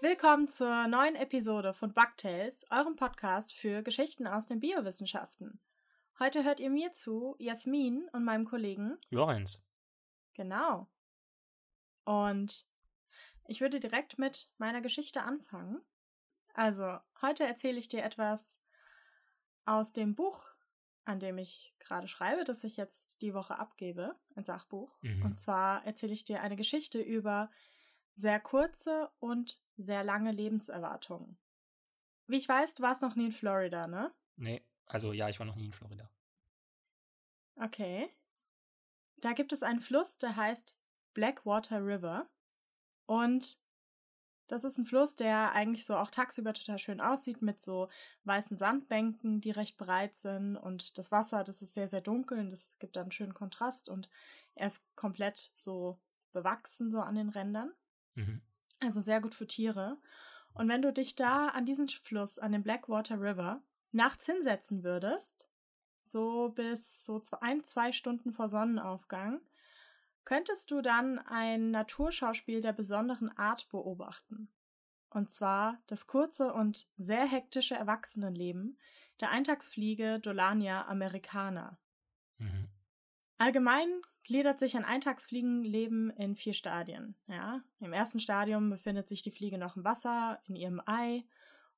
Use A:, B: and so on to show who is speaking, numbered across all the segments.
A: Willkommen zur neuen Episode von Bugtails, eurem Podcast für Geschichten aus den Biowissenschaften. Heute hört ihr mir zu, Jasmin und meinem Kollegen
B: Lorenz.
A: Genau. Und ich würde direkt mit meiner Geschichte anfangen. Also, heute erzähle ich dir etwas aus dem Buch, an dem ich gerade schreibe, das ich jetzt die Woche abgebe, ein Sachbuch.
B: Mhm.
A: Und zwar erzähle ich dir eine Geschichte über sehr kurze und sehr lange Lebenserwartungen. Wie ich weiß, du warst noch nie in Florida, ne?
B: Nee, also ja, ich war noch nie in Florida.
A: Okay. Da gibt es einen Fluss, der heißt Blackwater River. Und das ist ein Fluss, der eigentlich so auch tagsüber total schön aussieht, mit so weißen Sandbänken, die recht breit sind. Und das Wasser, das ist sehr, sehr dunkel und das gibt dann einen schönen Kontrast. Und er ist komplett so bewachsen, so an den Rändern.
B: Mhm.
A: Also sehr gut für Tiere. Und wenn du dich da an diesen Fluss, an den Blackwater River, nachts hinsetzen würdest, so bis so ein, zwei Stunden vor Sonnenaufgang, könntest du dann ein Naturschauspiel der besonderen Art beobachten. Und zwar das kurze und sehr hektische Erwachsenenleben der Eintagsfliege Dolania americana.
B: Mhm.
A: Allgemein gliedert sich ein Eintagsfliegenleben in vier Stadien. Ja? Im ersten Stadium befindet sich die Fliege noch im Wasser, in ihrem Ei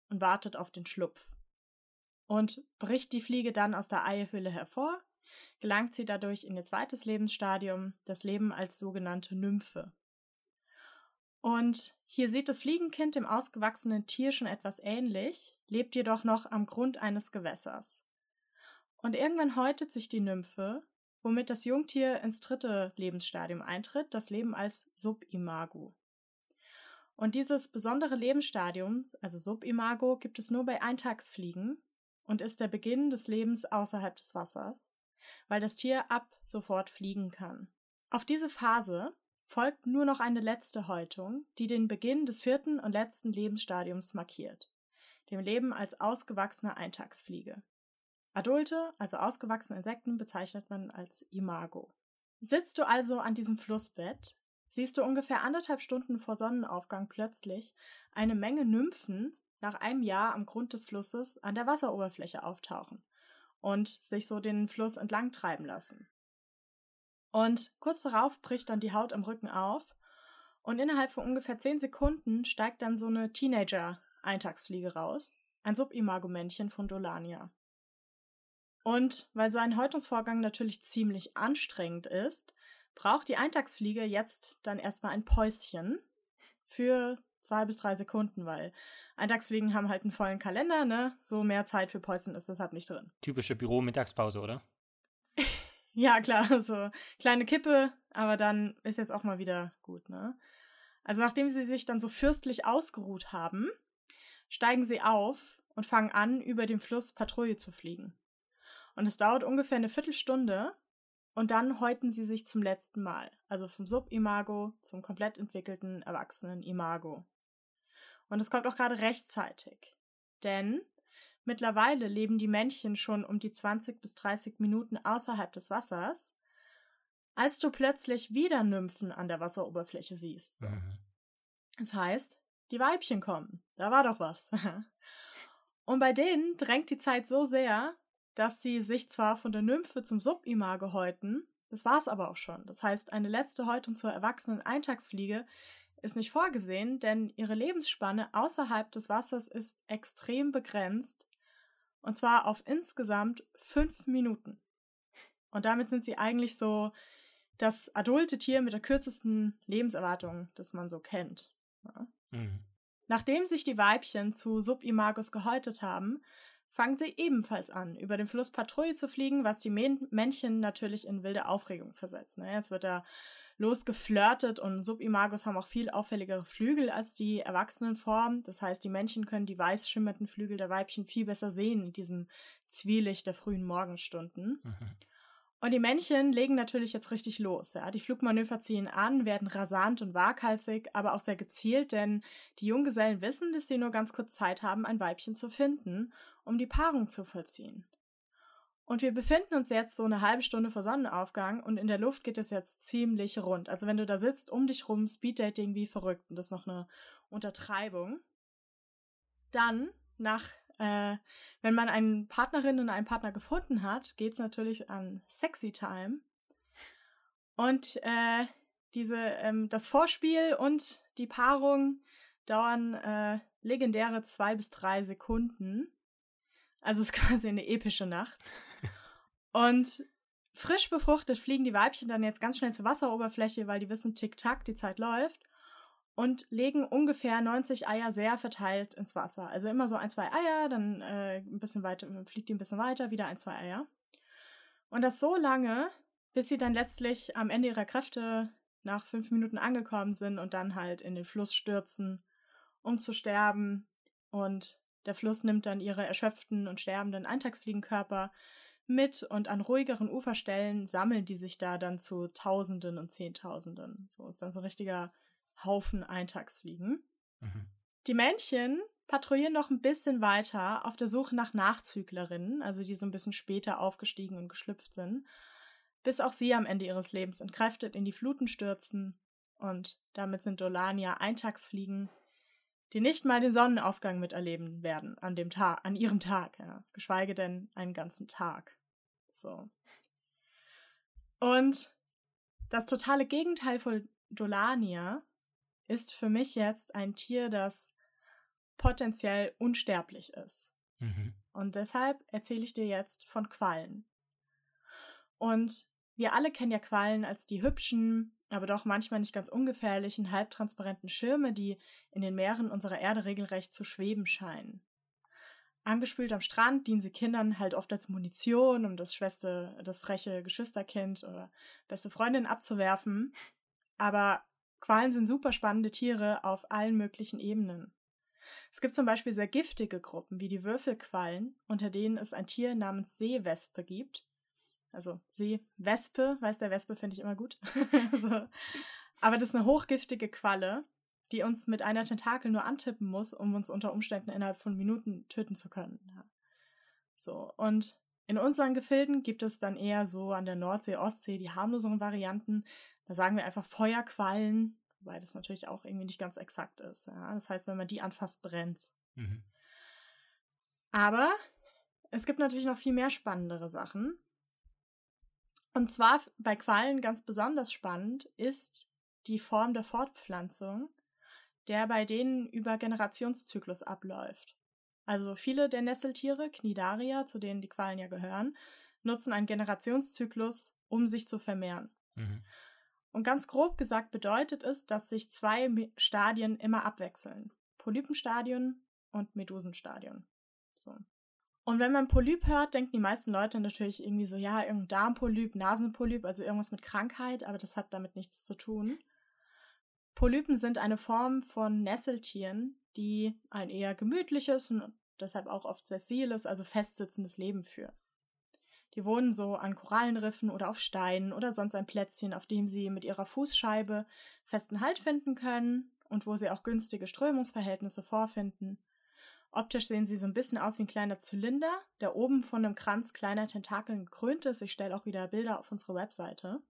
A: und wartet auf den Schlupf. Und bricht die Fliege dann aus der Eihülle hervor, gelangt sie dadurch in ihr zweites Lebensstadium, das Leben als sogenannte Nymphe. Und hier sieht das Fliegenkind dem ausgewachsenen Tier schon etwas ähnlich, lebt jedoch noch am Grund eines Gewässers. Und irgendwann häutet sich die Nymphe, womit das Jungtier ins dritte Lebensstadium eintritt, das Leben als Subimago. Und dieses besondere Lebensstadium, also Subimago, gibt es nur bei Eintagsfliegen und ist der Beginn des Lebens außerhalb des Wassers, weil das Tier ab sofort fliegen kann. Auf diese Phase folgt nur noch eine letzte Häutung, die den Beginn des vierten und letzten Lebensstadiums markiert, dem Leben als ausgewachsene Eintagsfliege. Adulte, also ausgewachsene Insekten, bezeichnet man als Imago. Sitzt du also an diesem Flussbett, siehst du ungefähr anderthalb Stunden vor Sonnenaufgang plötzlich eine Menge Nymphen nach einem Jahr am Grund des Flusses an der Wasseroberfläche auftauchen und sich so den Fluss entlang treiben lassen. Und kurz darauf bricht dann die Haut am Rücken auf und innerhalb von ungefähr zehn Sekunden steigt dann so eine Teenager-Eintagsfliege raus, ein Subimago-Männchen von Dolania. Und weil so ein Häutungsvorgang natürlich ziemlich anstrengend ist, braucht die Eintagsfliege jetzt dann erstmal ein Päuschen für zwei bis drei Sekunden, weil Eintagsfliegen haben halt einen vollen Kalender, ne? So mehr Zeit für Päuschen ist deshalb nicht drin.
B: Typische Büro-Mittagspause, oder?
A: Ja, klar, so kleine Kippe, aber dann ist jetzt auch mal wieder gut, ne? Also nachdem sie sich dann so fürstlich ausgeruht haben, steigen sie auf und fangen an, über den Fluss Patrouille zu fliegen. Und es dauert ungefähr eine Viertelstunde und dann häuten sie sich zum letzten Mal, also vom Subimago zum komplett entwickelten erwachsenen Imago. Und es kommt auch gerade rechtzeitig, denn mittlerweile leben die Männchen schon um die 20 bis 30 Minuten außerhalb des Wassers, als du plötzlich wieder Nymphen an der Wasseroberfläche siehst.
B: Mhm.
A: Das heißt, die Weibchen kommen. Da war doch was. Und bei denen drängt die Zeit so sehr, dass sie sich zwar von der Nymphe zum Subimago häuten, das war's aber auch schon. Das heißt, eine letzte Häutung zur erwachsenen Eintagsfliege ist nicht vorgesehen, denn ihre Lebensspanne außerhalb des Wassers ist extrem begrenzt. Und zwar auf insgesamt fünf Minuten. Und damit sind sie eigentlich so das adulte Tier mit der kürzesten Lebenserwartung, das man so kennt. Ja.
B: Mhm.
A: Nachdem sich die Weibchen zu Subimagos gehäutet haben, fangen sie ebenfalls an, über den Fluss Patrouille zu fliegen, was die Männchen natürlich in wilde Aufregung versetzt. Ne? Jetzt wird da losgeflirtet und Subimagos haben auch viel auffälligere Flügel als die Erwachsenenform. Das heißt, die Männchen können die weiß schimmernden Flügel der Weibchen viel besser sehen in diesem Zwielicht der frühen Morgenstunden.
B: Mhm.
A: Und die Männchen legen natürlich jetzt richtig los. Ja? Die Flugmanöver ziehen an, werden rasant und waghalsig, aber auch sehr gezielt, denn die Junggesellen wissen, dass sie nur ganz kurz Zeit haben, ein Weibchen zu finden, um die Paarung zu vollziehen. Und wir befinden uns jetzt so eine halbe Stunde vor Sonnenaufgang und in der Luft geht es jetzt ziemlich rund. Also wenn du da sitzt, um dich rum, Speeddating wie verrückt. Und das ist noch eine Untertreibung. Dann, nach, äh, wenn man eine Partnerin und einen Partner gefunden hat, geht es natürlich an Sexy Time. Und äh, diese, ähm, das Vorspiel und die Paarung dauern äh, legendäre zwei bis drei Sekunden. Also es ist quasi eine epische Nacht. Und frisch befruchtet fliegen die Weibchen dann jetzt ganz schnell zur Wasseroberfläche, weil die wissen, tick-tack, die Zeit läuft. Und legen ungefähr 90 Eier sehr verteilt ins Wasser. Also immer so ein, zwei Eier, dann äh, ein bisschen weiter, fliegt die ein bisschen weiter, wieder ein, zwei Eier. Und das so lange, bis sie dann letztlich am Ende ihrer Kräfte nach fünf Minuten angekommen sind und dann halt in den Fluss stürzen, um zu sterben. Und der Fluss nimmt dann ihre erschöpften und sterbenden Eintagsfliegenkörper mit und an ruhigeren Uferstellen sammeln die sich da dann zu Tausenden und Zehntausenden. So ist dann so ein richtiger Haufen Eintagsfliegen. Mhm. Die Männchen patrouillieren noch ein bisschen weiter auf der Suche nach Nachzüglerinnen, also die so ein bisschen später aufgestiegen und geschlüpft sind, bis auch sie am Ende ihres Lebens entkräftet in die Fluten stürzen. Und damit sind Dolania Eintagsfliegen, die nicht mal den Sonnenaufgang miterleben werden an dem Tag, an ihrem Tag, ja, geschweige denn einen ganzen Tag. So. Und das totale Gegenteil von Dolania ist für mich jetzt ein Tier, das potenziell unsterblich ist. Mhm. Und deshalb erzähle ich dir jetzt von Quallen. Und wir alle kennen ja Quallen als die hübschen, aber doch manchmal nicht ganz ungefährlichen, halbtransparenten Schirme, die in den Meeren unserer Erde regelrecht zu schweben scheinen. Angespült am Strand dienen sie Kindern halt oft als Munition, um das Schwester, das freche Geschwisterkind oder beste Freundin abzuwerfen. Aber Qualen sind super spannende Tiere auf allen möglichen Ebenen. Es gibt zum Beispiel sehr giftige Gruppen wie die Würfelquallen, unter denen es ein Tier namens Seewespe gibt, also Seewespe, weiß der Wespe finde ich immer gut. also, aber das ist eine hochgiftige Qualle, die uns mit einer Tentakel nur antippen muss, um uns unter Umständen innerhalb von Minuten töten zu können. Ja. So, und in unseren Gefilden gibt es dann eher so an der Nordsee, Ostsee die harmloseren Varianten. Da sagen wir einfach Feuerquallen, wobei das natürlich auch irgendwie nicht ganz exakt ist. Ja. Das heißt, wenn man die anfasst, brennt mhm. Aber es gibt natürlich noch viel mehr spannendere Sachen. Und zwar bei Quallen ganz besonders spannend ist die Form der Fortpflanzung, der bei denen über Generationszyklus abläuft. Also viele der Nesseltiere, Cnidaria, zu denen die Quallen ja gehören, nutzen einen Generationszyklus, um sich zu vermehren. Mhm. Und ganz grob gesagt bedeutet es, dass sich zwei Stadien immer abwechseln. Polypenstadion und Medusenstadion. So. Und wenn man Polyp hört, denken die meisten Leute natürlich irgendwie so, ja, irgendein Darmpolyp, Nasenpolyp, also irgendwas mit Krankheit, aber das hat damit nichts zu tun. Polypen sind eine Form von Nesseltieren, die ein eher gemütliches und deshalb auch oft sessiles, also festsitzendes Leben führen. Die wohnen so an Korallenriffen oder auf Steinen oder sonst ein Plätzchen, auf dem sie mit ihrer Fußscheibe festen Halt finden können und wo sie auch günstige Strömungsverhältnisse vorfinden Optisch sehen sie so ein bisschen aus wie ein kleiner Zylinder, der oben von einem Kranz kleiner Tentakeln gekrönt ist. Ich stelle auch wieder Bilder auf unsere Webseite.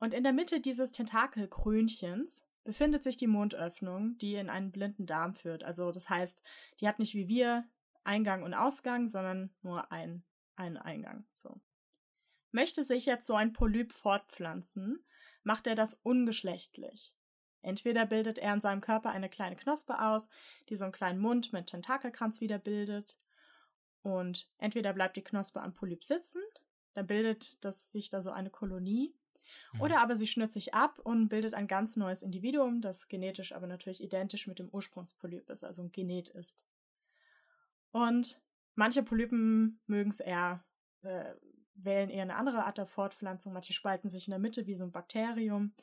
A: Und in der Mitte dieses Tentakelkrönchens befindet sich die Mundöffnung, die in einen blinden Darm führt. Also das heißt, die hat nicht wie wir Eingang und Ausgang, sondern nur ein, einen Eingang. So. Möchte sich jetzt so ein Polyp fortpflanzen, macht er das ungeschlechtlich. Entweder bildet er in seinem Körper eine kleine Knospe aus, die so einen kleinen Mund mit Tentakelkranz wieder bildet. Und entweder bleibt die Knospe am Polyp sitzen, dann bildet das sich da so eine Kolonie. Mhm. Oder aber sie schnürt sich ab und bildet ein ganz neues Individuum, das genetisch aber natürlich identisch mit dem Ursprungspolyp ist, also ein Genet ist. Und manche Polypen mögen es eher, äh, wählen eher eine andere Art der Fortpflanzung. Manche spalten sich in der Mitte wie so ein Bakterium.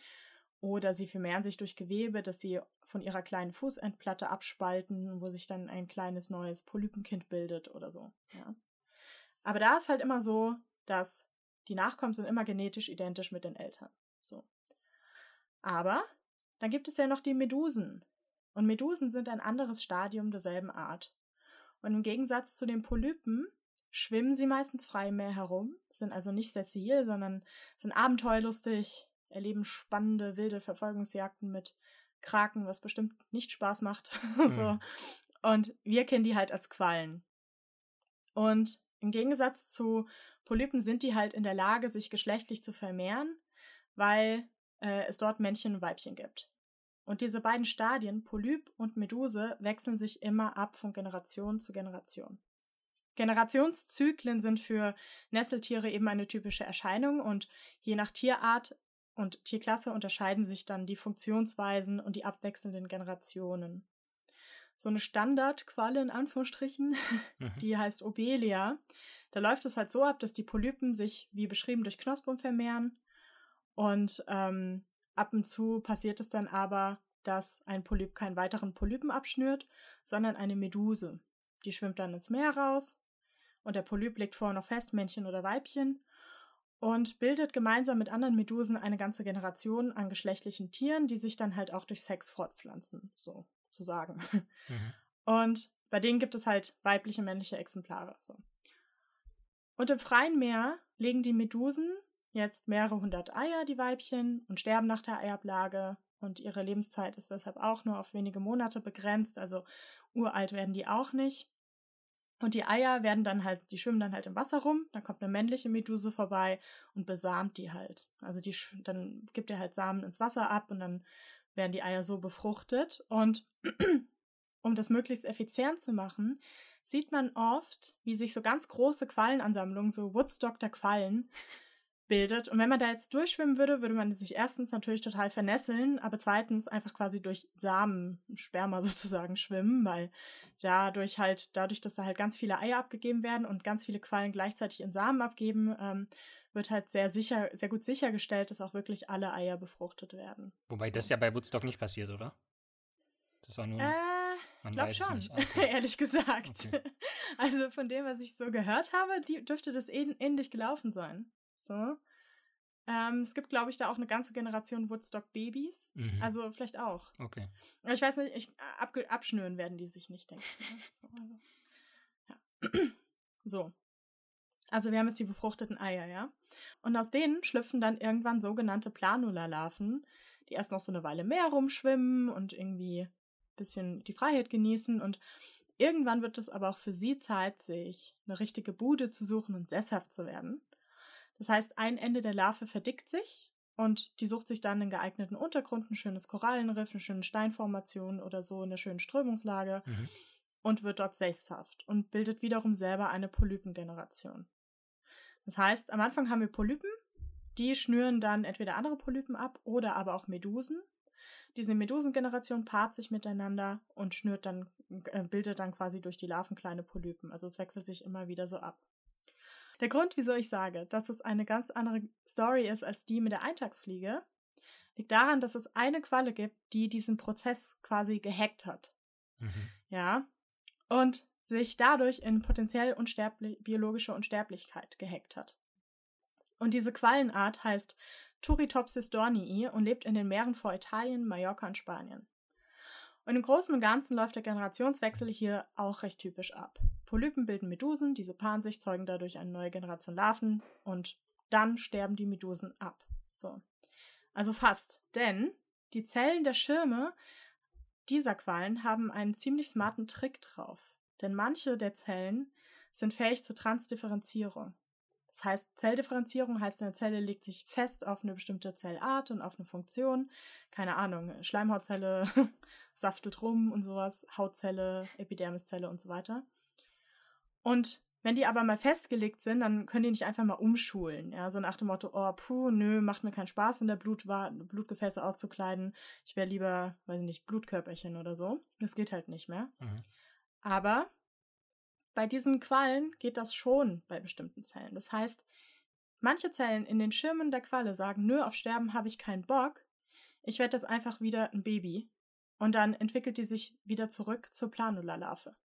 A: Oder sie vermehren sich durch Gewebe, das sie von ihrer kleinen Fußendplatte abspalten, wo sich dann ein kleines neues Polypenkind bildet oder so. Ja. Aber da ist halt immer so, dass die Nachkommen sind immer genetisch identisch mit den Eltern. So. Aber dann gibt es ja noch die Medusen. Und Medusen sind ein anderes Stadium derselben Art. Und im Gegensatz zu den Polypen schwimmen sie meistens frei im Meer herum, sind also nicht sessil, sondern sind abenteuerlustig, erleben spannende, wilde Verfolgungsjagden mit Kraken, was bestimmt nicht Spaß macht. Mhm. so. Und wir kennen die halt als Quallen. Und im Gegensatz zu Polypen sind die halt in der Lage, sich geschlechtlich zu vermehren, weil äh, es dort Männchen und Weibchen gibt. Und diese beiden Stadien, Polyp und Meduse, wechseln sich immer ab von Generation zu Generation. Generationszyklen sind für Nesseltiere eben eine typische Erscheinung und je nach Tierart und Tierklasse unterscheiden sich dann die Funktionsweisen und die abwechselnden Generationen. So eine Standardqualle in Anführungsstrichen, mhm. die heißt Obelia. Da läuft es halt so ab, dass die Polypen sich, wie beschrieben, durch Knospung vermehren. Und ähm, ab und zu passiert es dann aber, dass ein Polyp keinen weiteren Polypen abschnürt, sondern eine Meduse. Die schwimmt dann ins Meer raus und der Polyp legt vorher noch fest, Männchen oder Weibchen und bildet gemeinsam mit anderen Medusen eine ganze Generation an geschlechtlichen Tieren, die sich dann halt auch durch Sex fortpflanzen, so zu sagen. Mhm. Und bei denen gibt es halt weibliche, männliche Exemplare. So. Und im freien Meer legen die Medusen jetzt mehrere hundert Eier, die Weibchen, und sterben nach der Eiablage. Und ihre Lebenszeit ist deshalb auch nur auf wenige Monate begrenzt, also uralt werden die auch nicht. Und die Eier werden dann halt, die schwimmen dann halt im Wasser rum, dann kommt eine männliche Meduse vorbei und besamt die halt. Also die, dann gibt er halt Samen ins Wasser ab und dann werden die Eier so befruchtet. Und um das möglichst effizient zu machen, sieht man oft, wie sich so ganz große Quallenansammlungen, so Woodstock der Quallen, bildet. Und wenn man da jetzt durchschwimmen würde, würde man sich erstens natürlich total vernässeln, aber zweitens einfach quasi durch Samen, Sperma sozusagen schwimmen, weil dadurch halt, dadurch, dass da halt ganz viele Eier abgegeben werden und ganz viele Quallen gleichzeitig in Samen abgeben, ähm, wird halt sehr sicher, sehr gut sichergestellt, dass auch wirklich alle Eier befruchtet werden.
B: Wobei das ja bei Woodstock nicht passiert, oder?
A: Das war nur. Äh, man glaub schon, ah, okay. ehrlich gesagt. Okay. Also von dem, was ich so gehört habe, die, dürfte das ähnlich gelaufen sein. So. Ähm, es gibt, glaube ich, da auch eine ganze Generation Woodstock-Babys. Mhm. Also vielleicht auch.
B: Okay.
A: Ich weiß nicht, ich, ab, abschnüren werden die sich nicht, denken. Ne? So, also, ja. so. Also wir haben jetzt die befruchteten Eier, ja. Und aus denen schlüpfen dann irgendwann sogenannte Planula-Larven, die erst noch so eine Weile mehr rumschwimmen und irgendwie ein bisschen die Freiheit genießen. Und irgendwann wird es aber auch für sie Zeit, sich eine richtige Bude zu suchen und sesshaft zu werden. Das heißt, ein Ende der Larve verdickt sich und die sucht sich dann einen geeigneten Untergrund, ein schönes Korallenriff, eine schöne Steinformation oder so, eine schöne Strömungslage mhm. und wird dort sesshaft und bildet wiederum selber eine Polypengeneration. Das heißt, am Anfang haben wir Polypen, die schnüren dann entweder andere Polypen ab oder aber auch Medusen. Diese Medusengeneration paart sich miteinander und schnürt dann, äh, bildet dann quasi durch die Larven kleine Polypen. Also es wechselt sich immer wieder so ab. Der Grund, wieso ich sage, dass es eine ganz andere Story ist als die mit der Eintagsfliege, liegt daran, dass es eine Qualle gibt, die diesen Prozess quasi gehackt hat. Mhm. Ja. Und sich dadurch in potenziell unsterblich, biologische Unsterblichkeit gehackt hat. Und diese Quallenart heißt Turritopsis dornii und lebt in den Meeren vor Italien, Mallorca und Spanien. Und im Großen und Ganzen läuft der Generationswechsel hier auch recht typisch ab. Polypen bilden Medusen, diese paaren sich, zeugen dadurch eine neue Generation Larven und dann sterben die Medusen ab. So. Also fast. Denn die Zellen der Schirme dieser Quallen haben einen ziemlich smarten Trick drauf. Denn manche der Zellen sind fähig zur Transdifferenzierung. Das heißt, Zelldifferenzierung heißt, eine Zelle legt sich fest auf eine bestimmte Zellart und auf eine Funktion. Keine Ahnung, Schleimhautzelle saftet rum und sowas, Hautzelle, Epidermiszelle und so weiter. Und wenn die aber mal festgelegt sind, dann können die nicht einfach mal umschulen. Ja, so nach dem Motto, oh, puh, nö, macht mir keinen Spaß, in der Blutwa Blutgefäße auszukleiden. Ich wäre lieber, weiß ich nicht, Blutkörperchen oder so. Das geht halt nicht mehr. Mhm. Aber bei diesen Quallen geht das schon bei bestimmten Zellen. Das heißt, manche Zellen in den Schirmen der Qualle sagen, nö, auf Sterben habe ich keinen Bock. Ich werde jetzt einfach wieder ein Baby. Und dann entwickelt die sich wieder zurück zur Planula-Larve.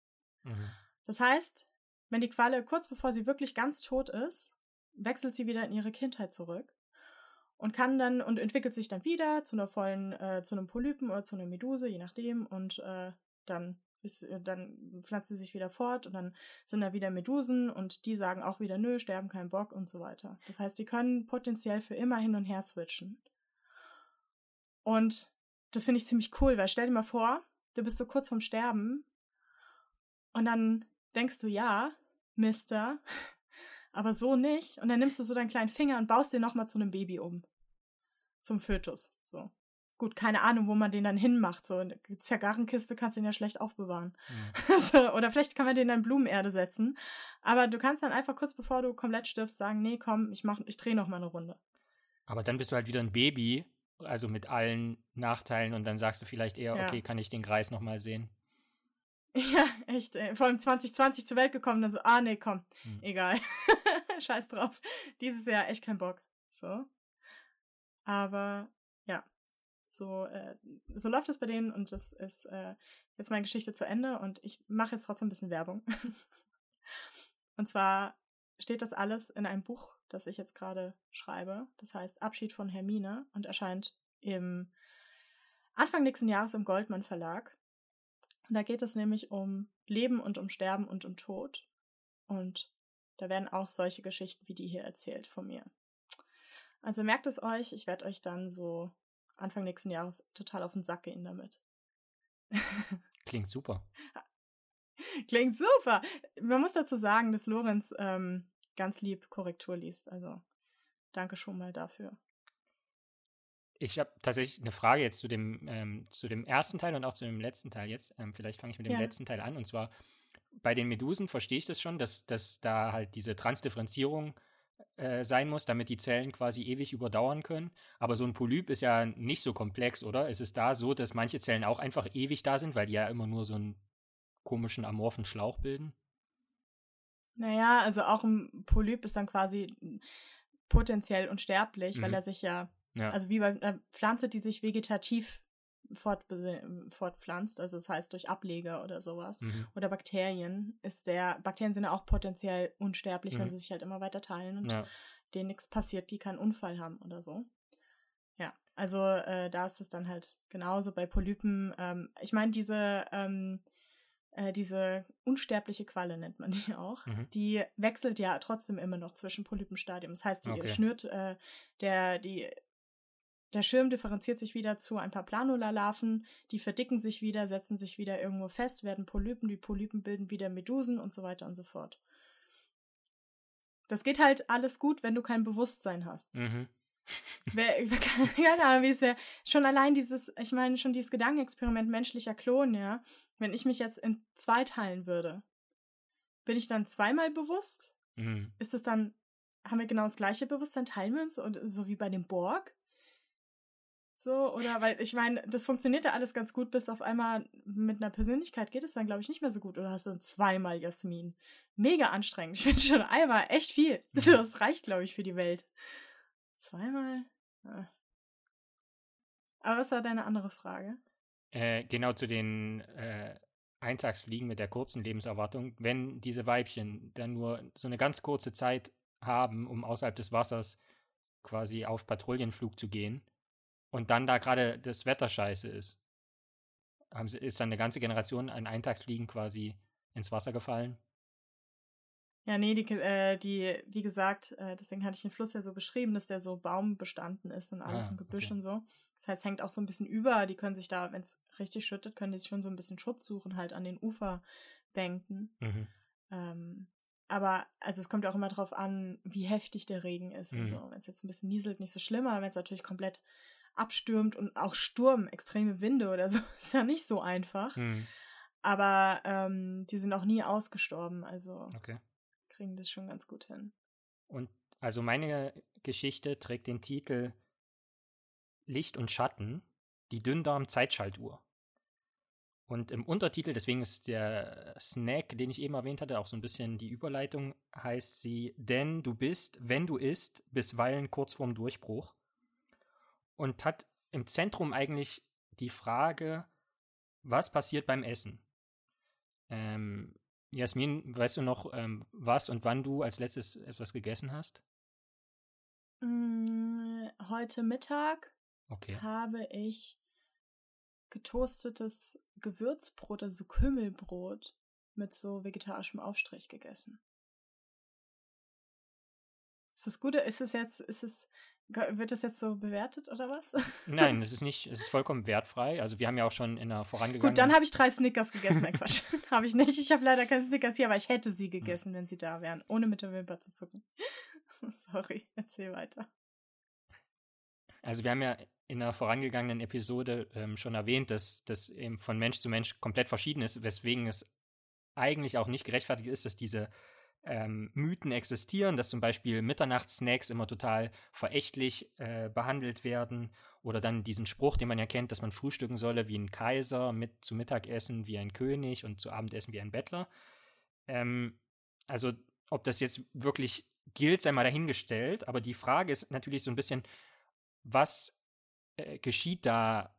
A: Mhm. Das heißt, wenn die Qualle kurz bevor sie wirklich ganz tot ist, wechselt sie wieder in ihre Kindheit zurück und kann dann und entwickelt sich dann wieder zu einer vollen, äh, zu einem Polypen oder zu einer Meduse, je nachdem, und äh, dann Ist, äh, dann pflanzt sie sich wieder fort und dann sind da wieder Medusen und die sagen auch wieder, nö, sterben keinen Bock und so weiter. Das heißt, die können potenziell für immer hin und her switchen. Und das finde ich ziemlich cool, weil stell dir mal vor, du bist so kurz vorm Sterben und dann denkst du, ja, Mister, aber so nicht. Und dann nimmst du so deinen kleinen Finger und baust den nochmal zu einem Baby um. Zum Fötus. So. Gut, keine Ahnung, wo man den dann hinmacht. So eine Zigarrenkiste kannst du den ja schlecht aufbewahren. Mhm. so, oder vielleicht kann man den in Blumenerde setzen. Aber du kannst dann einfach kurz bevor du komplett stirbst sagen, nee, komm, ich mach, ich drehe noch mal eine Runde.
B: Aber dann bist du halt wieder ein Baby, also mit allen Nachteilen und dann sagst du vielleicht eher, ja. okay, kann ich den Kreis noch mal sehen?
A: Ja, echt. Ey. Vor allem 2020 zur Welt gekommen, dann so, ah nee, komm, hm. egal. Scheiß drauf. Dieses Jahr echt kein Bock. So. Aber ja, so, äh, so läuft es bei denen und das ist äh, jetzt meine Geschichte zu Ende und ich mache jetzt trotzdem ein bisschen Werbung. und zwar steht das alles in einem Buch, das ich jetzt gerade schreibe. Das heißt Abschied von Hermine und erscheint im Anfang nächsten Jahres im Goldman Verlag. Und da geht es nämlich um Leben und um Sterben und um Tod. Und da werden auch solche Geschichten wie die hier erzählt von mir. Also merkt es euch, ich werde euch dann so Anfang nächsten Jahres total auf den Sack gehen damit.
B: Klingt super.
A: Klingt super. Man muss dazu sagen, dass Lorenz ähm, ganz lieb Korrektur liest. Also danke schon mal dafür.
B: Ich habe tatsächlich eine Frage jetzt zu dem, ähm, zu dem ersten Teil und auch zu dem letzten Teil jetzt. Ähm, vielleicht fange ich mit dem ja. letzten Teil an. Und zwar bei den Medusen verstehe ich das schon, dass, dass da halt diese Transdifferenzierung äh, sein muss, damit die Zellen quasi ewig überdauern können. Aber so ein Polyp ist ja nicht so komplex, oder? Ist es da so, dass manche Zellen auch einfach ewig da sind, weil die ja immer nur so einen komischen amorphen Schlauch bilden?
A: Naja, also auch ein Polyp ist dann quasi potenziell unsterblich, mhm. weil er sich ja ja. Also wie bei einer Pflanze, die sich vegetativ fortpflanzt, also das heißt durch Ableger oder sowas. Mhm. Oder Bakterien ist der, Bakterien sind ja auch potenziell unsterblich, mhm. wenn sie sich halt immer weiter teilen und ja. denen nichts passiert, die keinen Unfall haben oder so. Ja, also äh, da ist es dann halt genauso bei Polypen. Ähm, ich meine, diese ähm, äh, diese unsterbliche Qualle nennt man die auch, mhm. die wechselt ja trotzdem immer noch zwischen Polypenstadien. Das heißt, die okay. schnürt äh, der, die der Schirm differenziert sich wieder zu ein paar Planula-Larven, die verdicken sich wieder, setzen sich wieder irgendwo fest, werden Polypen, die Polypen bilden wieder Medusen und so weiter und so fort. Das geht halt alles gut, wenn du kein Bewusstsein hast. Mhm. Wer, keine Ahnung, wie es wäre. Schon allein dieses, ich meine, schon dieses Gedankenexperiment menschlicher Klon, ja. Wenn ich mich jetzt in zwei teilen würde, bin ich dann zweimal bewusst? Mhm. Ist es dann, haben wir genau das gleiche Bewusstsein, teilen wir uns, und, so wie bei dem Borg? So, oder weil ich meine, das funktioniert ja alles ganz gut, bis auf einmal mit einer Persönlichkeit geht es dann, glaube ich, nicht mehr so gut. Oder hast du zweimal Jasmin? Mega anstrengend. Ich finde schon einmal echt viel. Mhm. das reicht, glaube ich, für die Welt. Zweimal? Ja. Aber was war deine andere Frage?
B: Äh, genau zu den äh, Eintagsfliegen mit der kurzen Lebenserwartung. Wenn diese Weibchen dann nur so eine ganz kurze Zeit haben, um außerhalb des Wassers quasi auf Patrouillenflug zu gehen, und dann da gerade das Wetter scheiße ist, haben sie, ist dann eine ganze Generation an Eintagsfliegen quasi ins Wasser gefallen.
A: Ja, nee, die, äh, die wie gesagt, äh, deswegen hatte ich den Fluss ja so beschrieben, dass der so baumbestanden ist und alles ah, im Gebüsch okay. und so. Das heißt, hängt auch so ein bisschen über. Die können sich da, wenn es richtig schüttet, können die sich schon so ein bisschen Schutz suchen, halt an den Uferbänken. Mhm. Ähm, aber also es kommt ja auch immer darauf an, wie heftig der Regen ist. Mhm. So. Wenn es jetzt ein bisschen nieselt, nicht so schlimm, aber wenn es natürlich komplett abstürmt und auch Sturm, extreme Winde oder so, ist ja nicht so einfach. Mhm. Aber ähm, die sind auch nie ausgestorben, also okay. kriegen das schon ganz gut hin.
B: Und also meine Geschichte trägt den Titel Licht und Schatten, die Dünndarm-Zeitschaltuhr. Und im Untertitel, deswegen ist der Snack, den ich eben erwähnt hatte, auch so ein bisschen die Überleitung, heißt sie, denn du bist, wenn du isst, bisweilen kurz vorm Durchbruch und hat im Zentrum eigentlich die Frage, was passiert beim Essen? Ähm, Jasmin, weißt du noch, ähm, was und wann du als letztes etwas gegessen hast?
A: Mm, heute Mittag okay. habe ich getoastetes Gewürzbrot, also Kümmelbrot mit so vegetarischem Aufstrich gegessen. Ist das gut? Ist es jetzt, ist es, wird das jetzt so bewertet oder was?
B: Nein, es ist nicht, es ist vollkommen wertfrei. Also wir haben ja auch schon in einer vorangegangenen.
A: Gut, dann habe ich drei Snickers gegessen. Nein, Quatsch. habe ich nicht. Ich habe leider keine Snickers hier, aber ich hätte sie hm. gegessen, wenn sie da wären, ohne mit der Wimper zu zucken. Sorry, erzähl weiter.
B: Also wir haben ja in einer vorangegangenen Episode ähm, schon erwähnt, dass das eben von Mensch zu Mensch komplett verschieden ist, weswegen es eigentlich auch nicht gerechtfertigt ist, dass diese ähm, Mythen existieren, dass zum Beispiel Mitternachtssnacks immer total verächtlich äh, behandelt werden oder dann diesen Spruch, den man ja kennt, dass man frühstücken solle wie ein Kaiser, mit zu Mittagessen wie ein König und zu Abendessen wie ein Bettler. Ähm, also ob das jetzt wirklich gilt, sei mal dahingestellt, aber die Frage ist natürlich so ein bisschen, was äh, geschieht da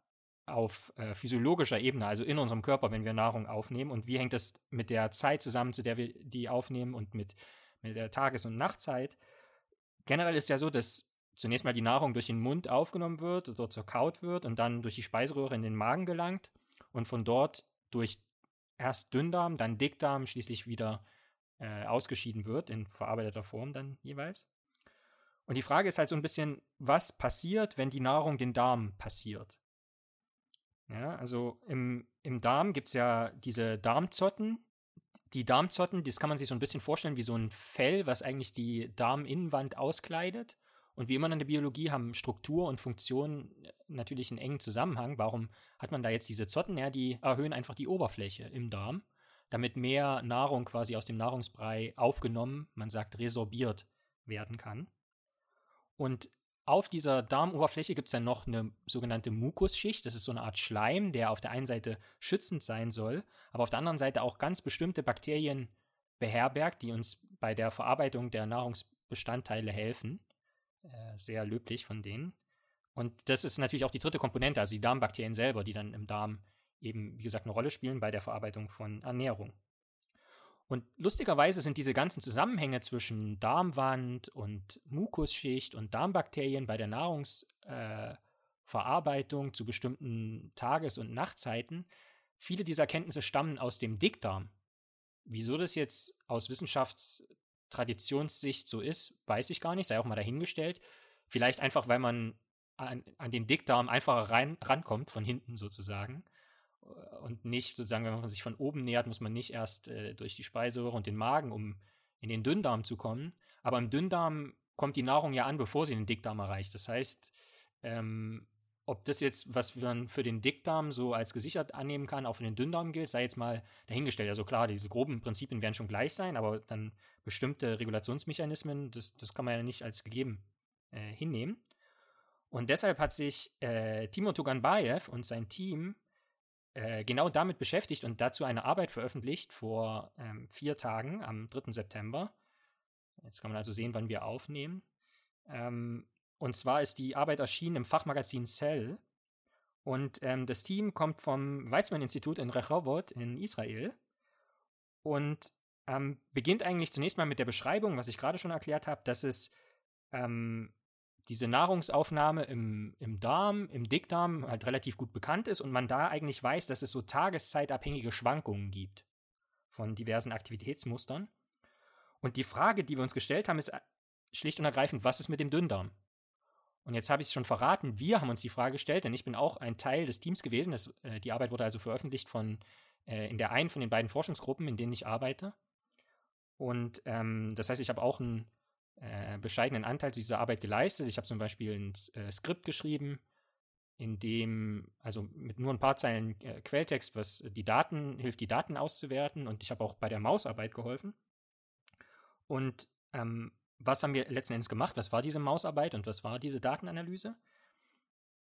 B: auf äh, physiologischer Ebene, also in unserem Körper, wenn wir Nahrung aufnehmen und wie hängt das mit der Zeit zusammen, zu der wir die aufnehmen und mit, mit der Tages- und Nachtzeit. Generell ist ja so, dass zunächst mal die Nahrung durch den Mund aufgenommen wird, dort zerkaut wird und dann durch die Speiseröhre in den Magen gelangt und von dort durch erst Dünndarm, dann Dickdarm, schließlich wieder äh, ausgeschieden wird, in verarbeiteter Form dann jeweils. Und die Frage ist halt so ein bisschen, was passiert, wenn die Nahrung den Darm passiert? Ja, also im, im Darm gibt es ja diese Darmzotten. Die Darmzotten, das kann man sich so ein bisschen vorstellen wie so ein Fell, was eigentlich die Darminnenwand auskleidet. Und wie immer in der Biologie haben Struktur und Funktion natürlich einen engen Zusammenhang. Warum hat man da jetzt diese Zotten? Ja, die erhöhen einfach die Oberfläche im Darm, damit mehr Nahrung quasi aus dem Nahrungsbrei aufgenommen, man sagt resorbiert werden kann. Und auf dieser Darmoberfläche gibt es dann noch eine sogenannte Mukusschicht. Das ist so eine Art Schleim, der auf der einen Seite schützend sein soll, aber auf der anderen Seite auch ganz bestimmte Bakterien beherbergt, die uns bei der Verarbeitung der Nahrungsbestandteile helfen. Äh, sehr löblich von denen. Und das ist natürlich auch die dritte Komponente, also die Darmbakterien selber, die dann im Darm eben, wie gesagt, eine Rolle spielen bei der Verarbeitung von Ernährung. Und lustigerweise sind diese ganzen Zusammenhänge zwischen Darmwand und Mukusschicht und Darmbakterien bei der Nahrungsverarbeitung äh, zu bestimmten Tages- und Nachtzeiten, viele dieser Erkenntnisse stammen aus dem Dickdarm. Wieso das jetzt aus Wissenschaftstraditionssicht so ist, weiß ich gar nicht, sei auch mal dahingestellt. Vielleicht einfach, weil man an, an den Dickdarm einfacher rein, rankommt, von hinten sozusagen und nicht sozusagen, wenn man sich von oben nähert, muss man nicht erst äh, durch die Speiseröhre und den Magen, um in den Dünndarm zu kommen. Aber im Dünndarm kommt die Nahrung ja an, bevor sie den Dickdarm erreicht. Das heißt, ähm, ob das jetzt, was man für den Dickdarm so als gesichert annehmen kann, auch für den Dünndarm gilt, sei jetzt mal dahingestellt. Also klar, diese groben Prinzipien werden schon gleich sein, aber dann bestimmte Regulationsmechanismen, das, das kann man ja nicht als gegeben äh, hinnehmen. Und deshalb hat sich äh, Timur Tuganbayev und sein Team äh, genau damit beschäftigt und dazu eine Arbeit veröffentlicht vor ähm, vier Tagen am 3. September. Jetzt kann man also sehen, wann wir aufnehmen. Ähm, und zwar ist die Arbeit erschienen im Fachmagazin Cell. Und ähm, das Team kommt vom Weizmann-Institut in Rehovot in Israel und ähm, beginnt eigentlich zunächst mal mit der Beschreibung, was ich gerade schon erklärt habe, dass es ähm, diese Nahrungsaufnahme im, im Darm, im Dickdarm halt relativ gut bekannt ist und man da eigentlich weiß, dass es so tageszeitabhängige Schwankungen gibt von diversen Aktivitätsmustern. Und die Frage, die wir uns gestellt haben, ist äh, schlicht und ergreifend, was ist mit dem Dünndarm? Und jetzt habe ich es schon verraten, wir haben uns die Frage gestellt, denn ich bin auch ein Teil des Teams gewesen. Das, äh, die Arbeit wurde also veröffentlicht von äh, in der einen von den beiden Forschungsgruppen, in denen ich arbeite. Und ähm, das heißt, ich habe auch ein äh, bescheidenen Anteil zu dieser Arbeit geleistet. Ich habe zum Beispiel ein äh, Skript geschrieben, in dem, also mit nur ein paar Zeilen äh, Quelltext, was die Daten, hilft, die Daten auszuwerten und ich habe auch bei der Mausarbeit geholfen. Und ähm, was haben wir letzten Endes gemacht? Was war diese Mausarbeit und was war diese Datenanalyse?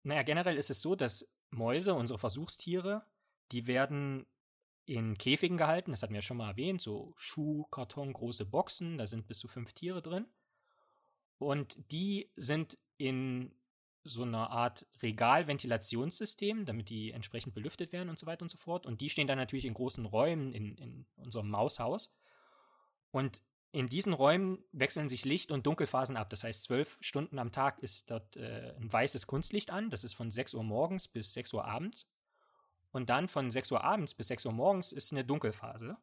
B: Naja, generell ist es so, dass Mäuse, unsere Versuchstiere, die werden in Käfigen gehalten, das hatten wir schon mal erwähnt, so Schuh, Karton, große Boxen, da sind bis zu fünf Tiere drin. Und die sind in so einer Art Regalventilationssystem, damit die entsprechend belüftet werden und so weiter und so fort. Und die stehen dann natürlich in großen Räumen in, in unserem Maushaus. Und in diesen Räumen wechseln sich Licht- und Dunkelphasen ab. Das heißt, zwölf Stunden am Tag ist dort äh, ein weißes Kunstlicht an. Das ist von 6 Uhr morgens bis 6 Uhr abends. Und dann von 6 Uhr abends bis 6 Uhr morgens ist eine Dunkelphase.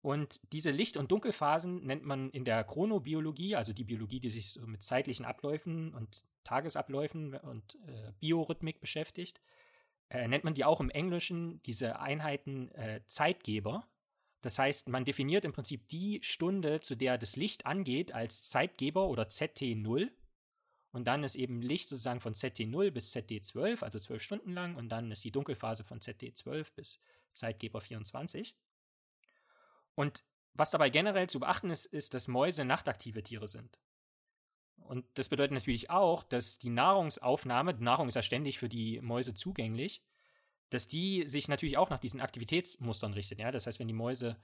B: Und diese Licht- und Dunkelphasen nennt man in der Chronobiologie, also die Biologie, die sich so mit zeitlichen Abläufen und Tagesabläufen und äh, Biorhythmik beschäftigt, äh, nennt man die auch im Englischen diese Einheiten äh, Zeitgeber. Das heißt, man definiert im Prinzip die Stunde, zu der das Licht angeht, als Zeitgeber oder ZT0. Und dann ist eben Licht sozusagen von ZT0 bis ZT12, also zwölf Stunden lang. Und dann ist die Dunkelphase von ZT12 bis Zeitgeber 24. Und was dabei generell zu beachten ist, ist, dass Mäuse nachtaktive Tiere sind. Und das bedeutet natürlich auch, dass die Nahrungsaufnahme, die Nahrung ist ja ständig für die Mäuse zugänglich, dass die sich natürlich auch nach diesen Aktivitätsmustern richtet. Ja? Das heißt, wenn die Mäuse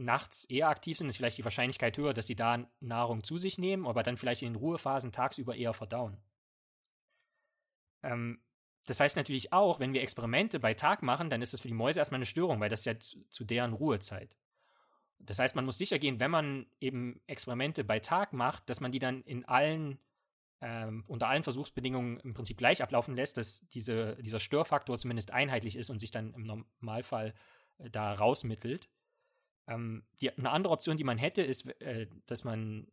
B: nachts eher aktiv sind, ist vielleicht die Wahrscheinlichkeit höher, dass sie da Nahrung zu sich nehmen, aber dann vielleicht in Ruhephasen tagsüber eher verdauen. Ähm, das heißt natürlich auch, wenn wir Experimente bei Tag machen, dann ist das für die Mäuse erstmal eine Störung, weil das ist ja zu, zu deren Ruhezeit. Das heißt, man muss sicher gehen, wenn man eben Experimente bei Tag macht, dass man die dann in allen ähm, unter allen Versuchsbedingungen im Prinzip gleich ablaufen lässt, dass diese, dieser Störfaktor zumindest einheitlich ist und sich dann im Normalfall äh, da rausmittelt. Ähm, die, eine andere Option, die man hätte, ist, äh, dass man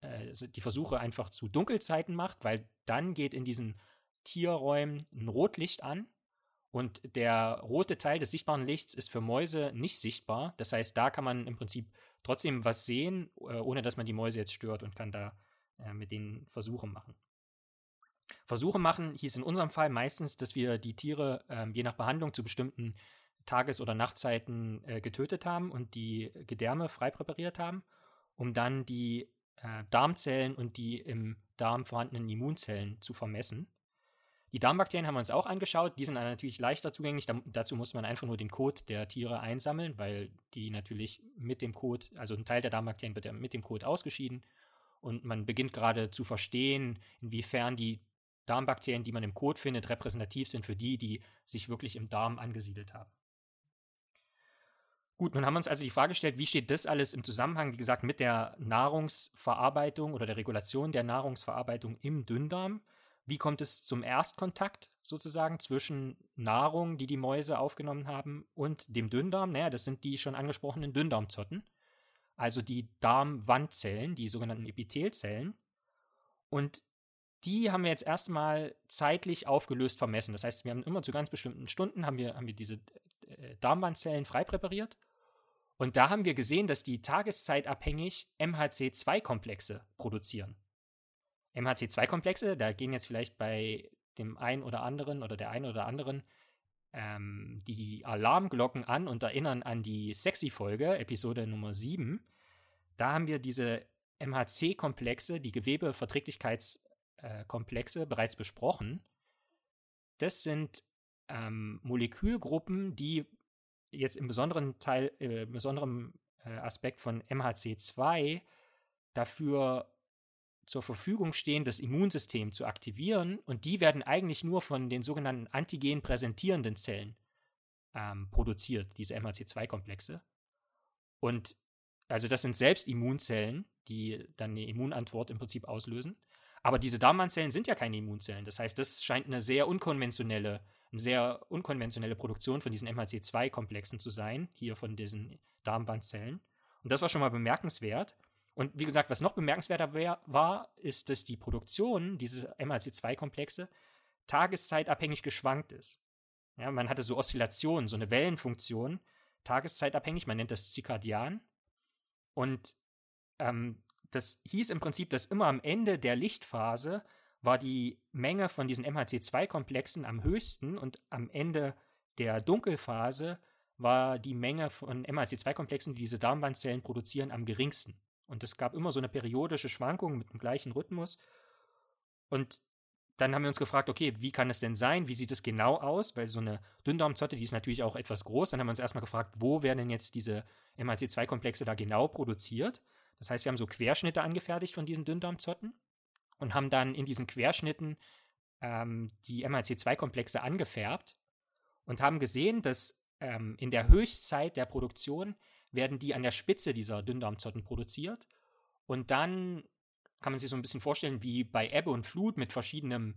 B: äh, die Versuche einfach zu Dunkelzeiten macht, weil dann geht in diesen Tierräumen ein Rotlicht an und der rote Teil des sichtbaren Lichts ist für Mäuse nicht sichtbar. Das heißt, da kann man im Prinzip trotzdem was sehen, äh, ohne dass man die Mäuse jetzt stört und kann da äh, mit denen Versuche machen. Versuche machen hieß in unserem Fall meistens, dass wir die Tiere äh, je nach Behandlung zu bestimmten Tages- oder Nachtzeiten äh, getötet haben und die Gedärme frei präpariert haben, um dann die äh, Darmzellen und die im Darm vorhandenen Immunzellen zu vermessen. Die Darmbakterien haben wir uns auch angeschaut. Die sind natürlich leichter zugänglich. Da, dazu muss man einfach nur den Code der Tiere einsammeln, weil die natürlich mit dem Code, also ein Teil der Darmbakterien wird ja mit dem Code ausgeschieden und man beginnt gerade zu verstehen, inwiefern die Darmbakterien, die man im Kot findet, repräsentativ sind für die, die sich wirklich im Darm angesiedelt haben. Gut, nun haben wir uns also die Frage gestellt, wie steht das alles im Zusammenhang, wie gesagt, mit der Nahrungsverarbeitung oder der Regulation der Nahrungsverarbeitung im Dünndarm? Wie kommt es zum Erstkontakt sozusagen zwischen Nahrung, die die Mäuse aufgenommen haben, und dem Dünndarm? Naja, das sind die schon angesprochenen Dünndarmzotten also die Darmwandzellen, die sogenannten Epithelzellen. Und die haben wir jetzt erstmal zeitlich aufgelöst vermessen. Das heißt, wir haben immer zu ganz bestimmten Stunden haben wir, haben wir diese äh, Darmwandzellen frei präpariert. Und da haben wir gesehen, dass die tageszeitabhängig MHC2-Komplexe produzieren. MHC2-Komplexe, da gehen jetzt vielleicht bei dem einen oder anderen oder der einen oder anderen ähm, die Alarmglocken an und erinnern an die Sexy-Folge, Episode Nummer 7. Da haben wir diese MHC-Komplexe, die Gewebeverträglichkeitskomplexe, bereits besprochen. Das sind ähm, Molekülgruppen, die jetzt im besonderen Teil, äh, besonderen äh, Aspekt von MHC2 dafür zur Verfügung stehen, das Immunsystem zu aktivieren. Und die werden eigentlich nur von den sogenannten Antigen präsentierenden Zellen ähm, produziert, diese MHC2-Komplexe. Und also das sind selbst Immunzellen, die dann eine Immunantwort im Prinzip auslösen. Aber diese Darmwannzellen sind ja keine Immunzellen. Das heißt, das scheint eine sehr unkonventionelle, eine sehr unkonventionelle Produktion von diesen MHC2-Komplexen zu sein, hier von diesen Darmwandzellen. Und das war schon mal bemerkenswert. Und wie gesagt, was noch bemerkenswerter wär, war, ist, dass die Produktion dieses MHC2-Komplexe tageszeitabhängig geschwankt ist. Ja, man hatte so Oszillationen, so eine Wellenfunktion, tageszeitabhängig, man nennt das Zirkadian. Und ähm, das hieß im Prinzip, dass immer am Ende der Lichtphase war die Menge von diesen MHC2-Komplexen am höchsten und am Ende der Dunkelphase war die Menge von MHC2-Komplexen, die diese Darmwandzellen produzieren, am geringsten. Und es gab immer so eine periodische Schwankung mit dem gleichen Rhythmus. Und dann haben wir uns gefragt, okay, wie kann es denn sein? Wie sieht es genau aus? Weil so eine Dünndarmzotte, die ist natürlich auch etwas groß. Dann haben wir uns erstmal gefragt, wo werden denn jetzt diese MHC2-Komplexe da genau produziert? Das heißt, wir haben so Querschnitte angefertigt von diesen Dünndarmzotten und haben dann in diesen Querschnitten ähm, die MHC2-Komplexe angefärbt und haben gesehen, dass ähm, in der Höchstzeit der Produktion werden die an der Spitze dieser Dünndarmzotten produziert. Und dann kann man sich so ein bisschen vorstellen, wie bei Ebbe und Flut mit verschiedenem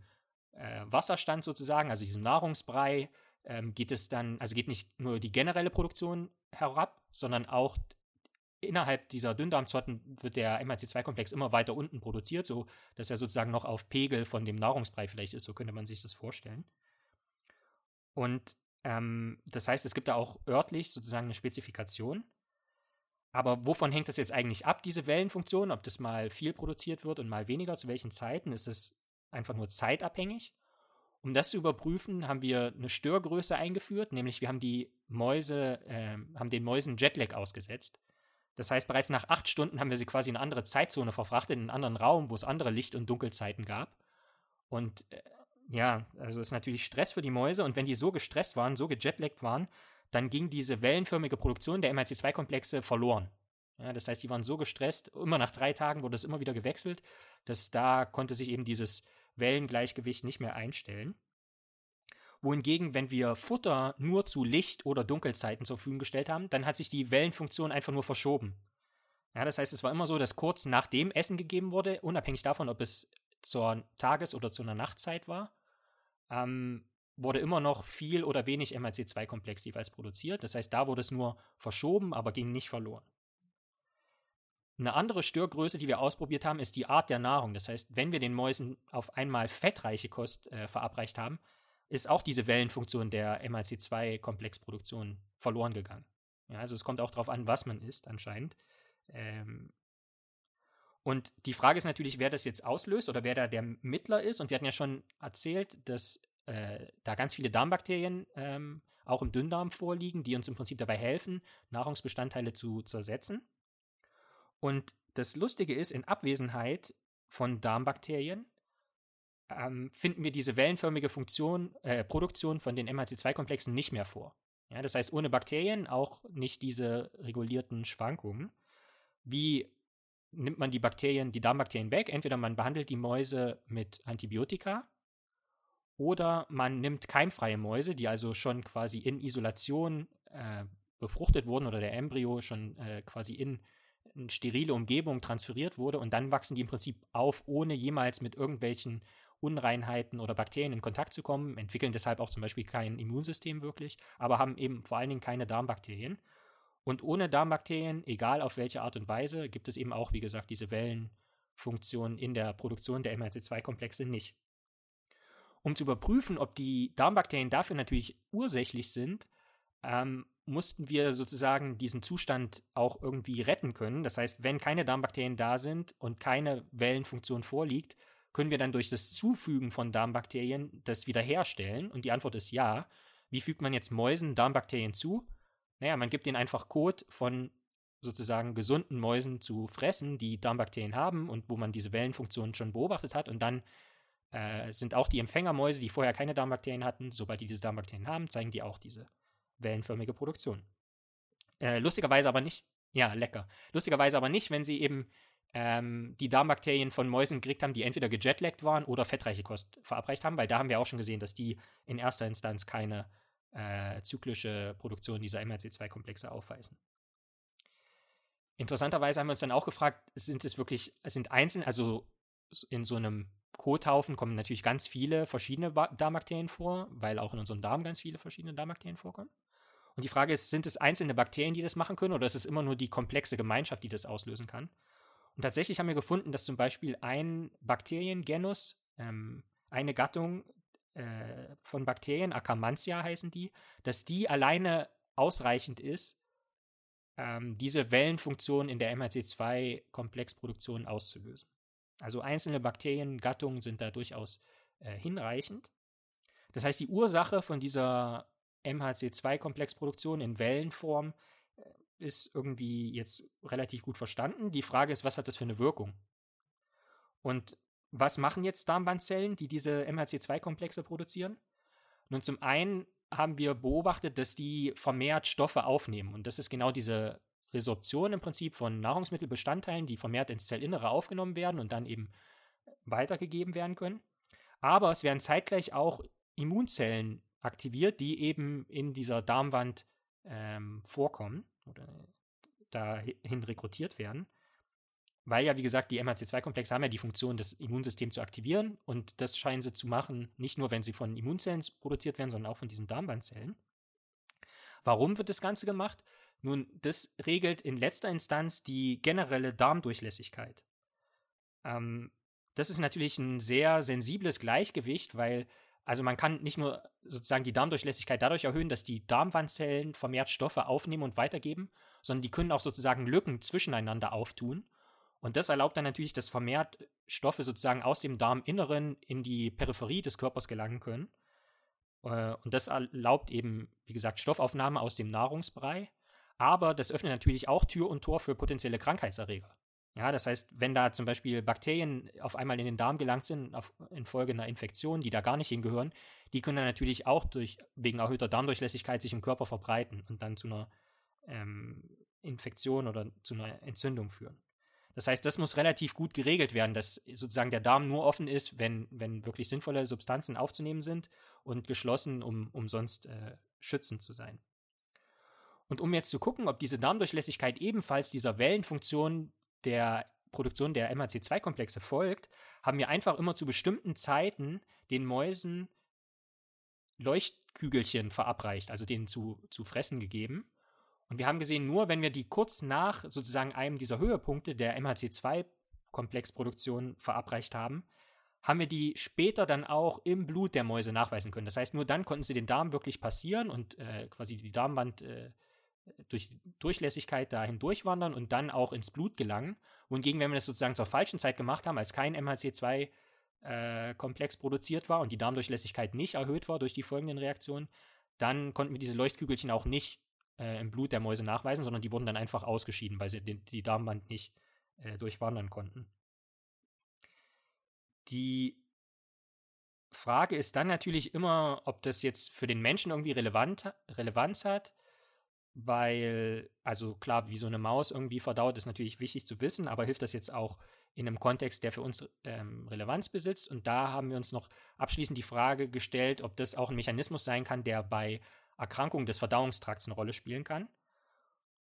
B: äh, Wasserstand sozusagen, also diesem Nahrungsbrei, ähm, geht es dann, also geht nicht nur die generelle Produktion herab, sondern auch innerhalb dieser Dünndarmzotten wird der MHC2-Komplex immer weiter unten produziert, so dass er sozusagen noch auf Pegel von dem Nahrungsbrei vielleicht ist, so könnte man sich das vorstellen. Und ähm, das heißt, es gibt da auch örtlich sozusagen eine Spezifikation. Aber wovon hängt das jetzt eigentlich ab, diese Wellenfunktion? Ob das mal viel produziert wird und mal weniger, zu welchen Zeiten? Ist es einfach nur zeitabhängig? Um das zu überprüfen, haben wir eine Störgröße eingeführt, nämlich wir haben die Mäuse, äh, haben den Mäusen Jetlag ausgesetzt. Das heißt, bereits nach acht Stunden haben wir sie quasi in eine andere Zeitzone verfrachtet, in einen anderen Raum, wo es andere Licht- und Dunkelzeiten gab. Und äh, ja, also ist natürlich Stress für die Mäuse. Und wenn die so gestresst waren, so gejetlaggt waren, dann ging diese wellenförmige Produktion der MRC2-Komplexe verloren. Ja, das heißt, die waren so gestresst, immer nach drei Tagen wurde es immer wieder gewechselt, dass da konnte sich eben dieses Wellengleichgewicht nicht mehr einstellen. Wohingegen, wenn wir Futter nur zu Licht- oder Dunkelzeiten zur Verfügung gestellt haben, dann hat sich die Wellenfunktion einfach nur verschoben. Ja, das heißt, es war immer so, dass kurz nachdem Essen gegeben wurde, unabhängig davon, ob es zur Tages- oder zu einer Nachtzeit war, ähm, wurde immer noch viel oder wenig MHC2-Komplex jeweils produziert. Das heißt, da wurde es nur verschoben, aber ging nicht verloren. Eine andere Störgröße, die wir ausprobiert haben, ist die Art der Nahrung. Das heißt, wenn wir den Mäusen auf einmal fettreiche Kost äh, verabreicht haben, ist auch diese Wellenfunktion der MHC2-Komplexproduktion verloren gegangen. Ja, also es kommt auch darauf an, was man isst anscheinend. Ähm, und die Frage ist natürlich, wer das jetzt auslöst oder wer da der Mittler ist. Und wir hatten ja schon erzählt, dass äh, da ganz viele Darmbakterien ähm, auch im Dünndarm vorliegen, die uns im Prinzip dabei helfen, Nahrungsbestandteile zu zersetzen. Und das Lustige ist, in Abwesenheit von Darmbakterien ähm, finden wir diese wellenförmige Funktion, äh, Produktion von den MHC2-Komplexen nicht mehr vor. Ja, das heißt, ohne Bakterien auch nicht diese regulierten Schwankungen. Wie nimmt man die Bakterien, die Darmbakterien weg? Entweder man behandelt die Mäuse mit Antibiotika oder man nimmt keimfreie Mäuse, die also schon quasi in Isolation äh, befruchtet wurden oder der Embryo schon äh, quasi in eine sterile Umgebung transferiert wurde und dann wachsen die im Prinzip auf, ohne jemals mit irgendwelchen Unreinheiten oder Bakterien in Kontakt zu kommen, entwickeln deshalb auch zum Beispiel kein Immunsystem wirklich, aber haben eben vor allen Dingen keine Darmbakterien. Und ohne Darmbakterien, egal auf welche Art und Weise, gibt es eben auch, wie gesagt, diese Wellenfunktion in der Produktion der MRC2-Komplexe nicht. Um zu überprüfen, ob die Darmbakterien dafür natürlich ursächlich sind, ähm, mussten wir sozusagen diesen Zustand auch irgendwie retten können. Das heißt, wenn keine Darmbakterien da sind und keine Wellenfunktion vorliegt, können wir dann durch das Zufügen von Darmbakterien das wiederherstellen? Und die Antwort ist ja. Wie fügt man jetzt Mäusen Darmbakterien zu? Naja, man gibt ihnen einfach Kot von sozusagen gesunden Mäusen zu fressen, die Darmbakterien haben und wo man diese Wellenfunktion schon beobachtet hat. Und dann äh, sind auch die Empfängermäuse, die vorher keine Darmbakterien hatten, sobald die diese Darmbakterien haben, zeigen die auch diese wellenförmige Produktion. Äh, lustigerweise aber nicht, ja, lecker. Lustigerweise aber nicht, wenn sie eben ähm, die Darmbakterien von Mäusen gekriegt haben, die entweder gejetlaggt waren oder fettreiche Kost verabreicht haben, weil da haben wir auch schon gesehen, dass die in erster Instanz keine äh, zyklische Produktion dieser MRC2-Komplexe aufweisen. Interessanterweise haben wir uns dann auch gefragt, sind es wirklich, sind einzeln, also in so einem Kothaufen kommen natürlich ganz viele verschiedene Darmbakterien vor, weil auch in unserem Darm ganz viele verschiedene Darmbakterien vorkommen. Und die Frage ist, sind es einzelne Bakterien, die das machen können, oder ist es immer nur die komplexe Gemeinschaft, die das auslösen kann? Und tatsächlich haben wir gefunden, dass zum Beispiel ein Bakteriengenus, ähm, eine Gattung äh, von Bakterien, Akkermansia heißen die, dass die alleine ausreichend ist, ähm, diese Wellenfunktion in der MHC2-Komplexproduktion auszulösen. Also einzelne Bakteriengattungen sind da durchaus äh, hinreichend. Das heißt, die Ursache von dieser MHC2-Komplexproduktion in Wellenform ist irgendwie jetzt relativ gut verstanden. Die Frage ist, was hat das für eine Wirkung? Und was machen jetzt Darmbandzellen, die diese MHC2-Komplexe produzieren? Nun, zum einen haben wir beobachtet, dass die vermehrt Stoffe aufnehmen. Und das ist genau diese Resorption im Prinzip von Nahrungsmittelbestandteilen, die vermehrt ins Zellinnere aufgenommen werden und dann eben weitergegeben werden können. Aber es werden zeitgleich auch Immunzellen aktiviert, die eben in dieser Darmwand ähm, vorkommen oder dahin rekrutiert werden. weil ja, wie gesagt, die MHC2-Komplexe haben ja die Funktion, das Immunsystem zu aktivieren. Und das scheinen sie zu machen, nicht nur, wenn sie von Immunzellen produziert werden, sondern auch von diesen Darmbandzellen. Warum wird das Ganze gemacht? Nun, das regelt in letzter Instanz die generelle Darmdurchlässigkeit. Ähm, das ist natürlich ein sehr sensibles Gleichgewicht, weil also man kann nicht nur sozusagen die Darmdurchlässigkeit dadurch erhöhen, dass die Darmwandzellen vermehrt Stoffe aufnehmen und weitergeben, sondern die können auch sozusagen Lücken zwischeneinander auftun. Und das erlaubt dann natürlich, dass vermehrt Stoffe sozusagen aus dem Darminneren in die Peripherie des Körpers gelangen können. Äh, und das erlaubt eben, wie gesagt, Stoffaufnahme aus dem Nahrungsbrei. Aber das öffnet natürlich auch Tür und Tor für potenzielle Krankheitserreger. Ja, das heißt, wenn da zum Beispiel Bakterien auf einmal in den Darm gelangt sind, auf, infolge einer Infektion, die da gar nicht hingehören, die können dann natürlich auch durch, wegen erhöhter Darmdurchlässigkeit sich im Körper verbreiten und dann zu einer ähm, Infektion oder zu einer Entzündung führen. Das heißt, das muss relativ gut geregelt werden, dass sozusagen der Darm nur offen ist, wenn, wenn wirklich sinnvolle Substanzen aufzunehmen sind und geschlossen, um, um sonst äh, schützend zu sein. Und um jetzt zu gucken, ob diese Darmdurchlässigkeit ebenfalls dieser Wellenfunktion der Produktion der MHC2-Komplexe folgt, haben wir einfach immer zu bestimmten Zeiten den Mäusen Leuchtkügelchen verabreicht, also denen zu, zu fressen gegeben. Und wir haben gesehen, nur wenn wir die kurz nach sozusagen einem dieser Höhepunkte der MHC2-Komplexproduktion verabreicht haben, haben wir die später dann auch im Blut der Mäuse nachweisen können. Das heißt, nur dann konnten sie den Darm wirklich passieren und äh, quasi die Darmwand äh, durch Durchlässigkeit dahin durchwandern und dann auch ins Blut gelangen. Wohingegen, wenn wir das sozusagen zur falschen Zeit gemacht haben, als kein MHC2-Komplex äh, produziert war und die Darmdurchlässigkeit nicht erhöht war durch die folgenden Reaktionen, dann konnten wir diese Leuchtkügelchen auch nicht äh, im Blut der Mäuse nachweisen, sondern die wurden dann einfach ausgeschieden, weil sie die, die Darmwand nicht äh, durchwandern konnten. Die Frage ist dann natürlich immer, ob das jetzt für den Menschen irgendwie relevant, Relevanz hat weil, also klar, wie so eine Maus irgendwie verdaut, ist natürlich wichtig zu wissen, aber hilft das jetzt auch in einem Kontext, der für uns ähm, Relevanz besitzt? Und da haben wir uns noch abschließend die Frage gestellt, ob das auch ein Mechanismus sein kann, der bei Erkrankungen des Verdauungstrakts eine Rolle spielen kann.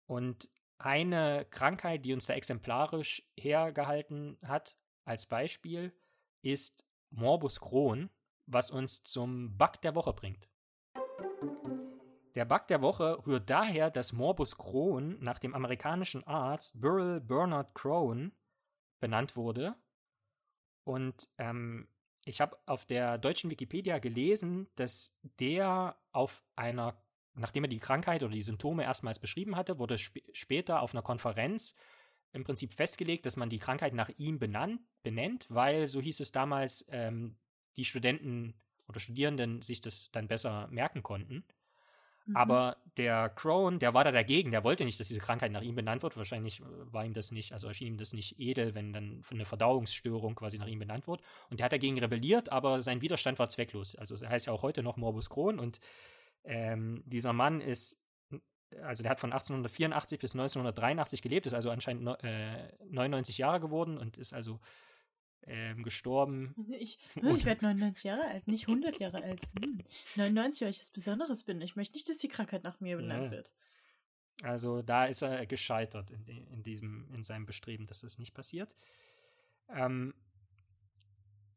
B: Und eine Krankheit, die uns da exemplarisch hergehalten hat, als Beispiel, ist Morbus Crohn, was uns zum Bug der Woche bringt. Der Bug der Woche rührt daher, dass Morbus Crohn nach dem amerikanischen Arzt Burrell Bernard Crohn benannt wurde. Und ähm, ich habe auf der deutschen Wikipedia gelesen, dass der auf einer, nachdem er die Krankheit oder die Symptome erstmals beschrieben hatte, wurde sp später auf einer Konferenz im Prinzip festgelegt, dass man die Krankheit nach ihm benannt, benennt, weil, so hieß es damals, ähm, die Studenten oder Studierenden sich das dann besser merken konnten. Mhm. Aber der Crohn, der war da dagegen, der wollte nicht, dass diese Krankheit nach ihm benannt wird. Wahrscheinlich äh, war ihm das nicht, also erschien ihm das nicht edel, wenn dann eine Verdauungsstörung quasi nach ihm benannt wird. Und der hat dagegen rebelliert, aber sein Widerstand war zwecklos. Also er heißt ja auch heute noch Morbus Crohn und ähm, dieser Mann ist, also der hat von 1884 bis 1983 gelebt, ist also anscheinend äh, 99 Jahre geworden und ist also ähm, gestorben.
A: Ich, ich werde 99 Jahre alt, nicht 100 Jahre alt. Hm. 99, weil ich was Besonderes bin. Ich möchte nicht, dass die Krankheit nach mir benannt ja. wird.
B: Also da ist er gescheitert in, in, diesem, in seinem Bestreben, dass das nicht passiert. Ähm,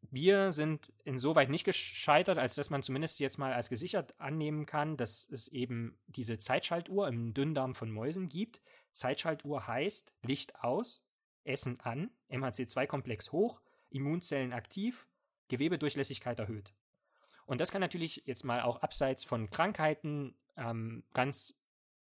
B: wir sind insoweit nicht gescheitert, als dass man zumindest jetzt mal als gesichert annehmen kann, dass es eben diese Zeitschaltuhr im Dünndarm von Mäusen gibt. Zeitschaltuhr heißt Licht aus, Essen an, MHC2-Komplex hoch, Immunzellen aktiv, Gewebedurchlässigkeit erhöht. Und das kann natürlich jetzt mal auch abseits von Krankheiten ähm, ganz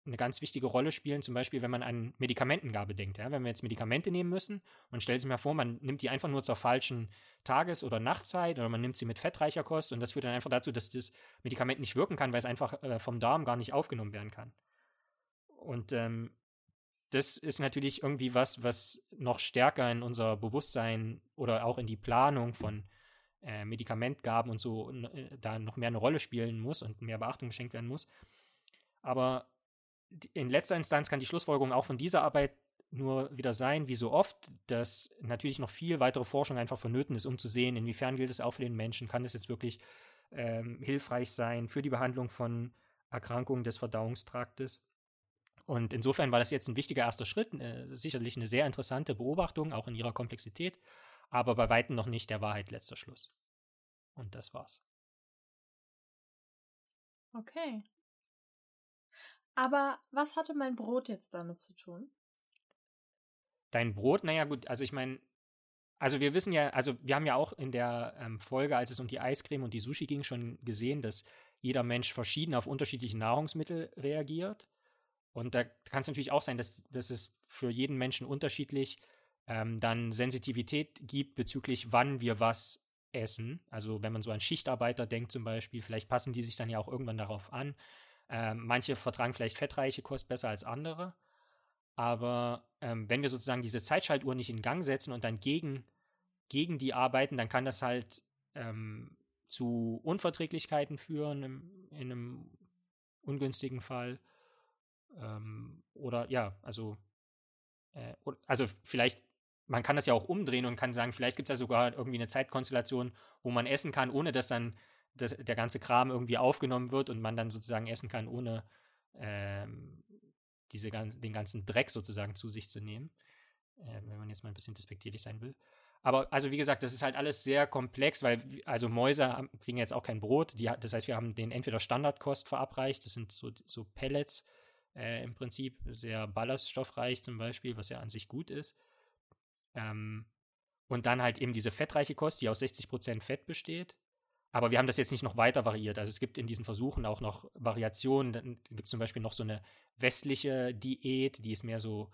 B: eine ganz wichtige Rolle spielen, zum Beispiel, wenn man an Medikamentengabe denkt. Ja? Wenn wir jetzt Medikamente nehmen müssen, man stellt sich mal vor, man nimmt die einfach nur zur falschen Tages- oder Nachtzeit oder man nimmt sie mit fettreicher Kost und das führt dann einfach dazu, dass das Medikament nicht wirken kann, weil es einfach äh, vom Darm gar nicht aufgenommen werden kann. Und ähm, das ist natürlich irgendwie was, was noch stärker in unser Bewusstsein oder auch in die Planung von äh, Medikamentgaben und so äh, da noch mehr eine Rolle spielen muss und mehr Beachtung geschenkt werden muss. Aber in letzter Instanz kann die Schlussfolgerung auch von dieser Arbeit nur wieder sein, wie so oft, dass natürlich noch viel weitere Forschung einfach vonnöten ist, um zu sehen, inwiefern gilt es auch für den Menschen, kann es jetzt wirklich ähm, hilfreich sein für die Behandlung von Erkrankungen des Verdauungstraktes Und insofern war das jetzt ein wichtiger erster Schritt, äh, sicherlich eine sehr interessante Beobachtung, auch in ihrer Komplexität, aber bei weitem noch nicht der Wahrheit letzter Schluss. Und das war's.
A: Okay. Aber was hatte mein Brot jetzt damit zu tun?
B: Dein Brot, naja, gut, also ich meine, also wir wissen ja, also wir haben ja auch in der ähm, Folge, als es um die Eiscreme und die Sushi ging, schon gesehen, dass jeder Mensch verschieden auf unterschiedliche Nahrungsmittel reagiert. Und da kann es natürlich auch sein, dass, dass es für jeden Menschen unterschiedlich ähm, dann Sensitivität gibt bezüglich, wann wir was essen. Also wenn man so an Schichtarbeiter denkt zum Beispiel, vielleicht passen die sich dann ja auch irgendwann darauf an. Ähm, manche vertragen vielleicht fettreiche Kost besser als andere. Aber ähm, wenn wir sozusagen diese Zeitschaltuhr nicht in Gang setzen und dann gegen, gegen die arbeiten, dann kann das halt ähm, zu Unverträglichkeiten führen im, in einem ungünstigen Fall. Ähm, oder ja, also, äh, also vielleicht, man kann das ja auch umdrehen und kann sagen, vielleicht gibt es ja sogar irgendwie eine Zeitkonstellation, wo man essen kann, ohne dass dann das, der ganze Kram irgendwie aufgenommen wird und man dann sozusagen essen kann, ohne ähm, diese, den ganzen Dreck sozusagen zu sich zu nehmen. Äh, wenn man jetzt mal ein bisschen despektierlich sein will. Aber also wie gesagt, das ist halt alles sehr komplex, weil also Mäuse kriegen jetzt auch kein Brot. Die, das heißt, wir haben den entweder Standardkost verabreicht, das sind so, so Pellets äh, im Prinzip, sehr ballaststoffreich zum Beispiel, was ja an sich gut ist. Ähm, und dann halt eben diese fettreiche Kost, die aus 60% Fett besteht. Aber wir haben das jetzt nicht noch weiter variiert. Also es gibt in diesen Versuchen auch noch Variationen. Dann gibt es zum Beispiel noch so eine westliche Diät, die ist mehr so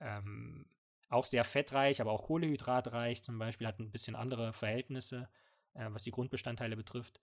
B: ähm, auch sehr fettreich, aber auch kohlehydratreich zum Beispiel, hat ein bisschen andere Verhältnisse, äh, was die Grundbestandteile betrifft.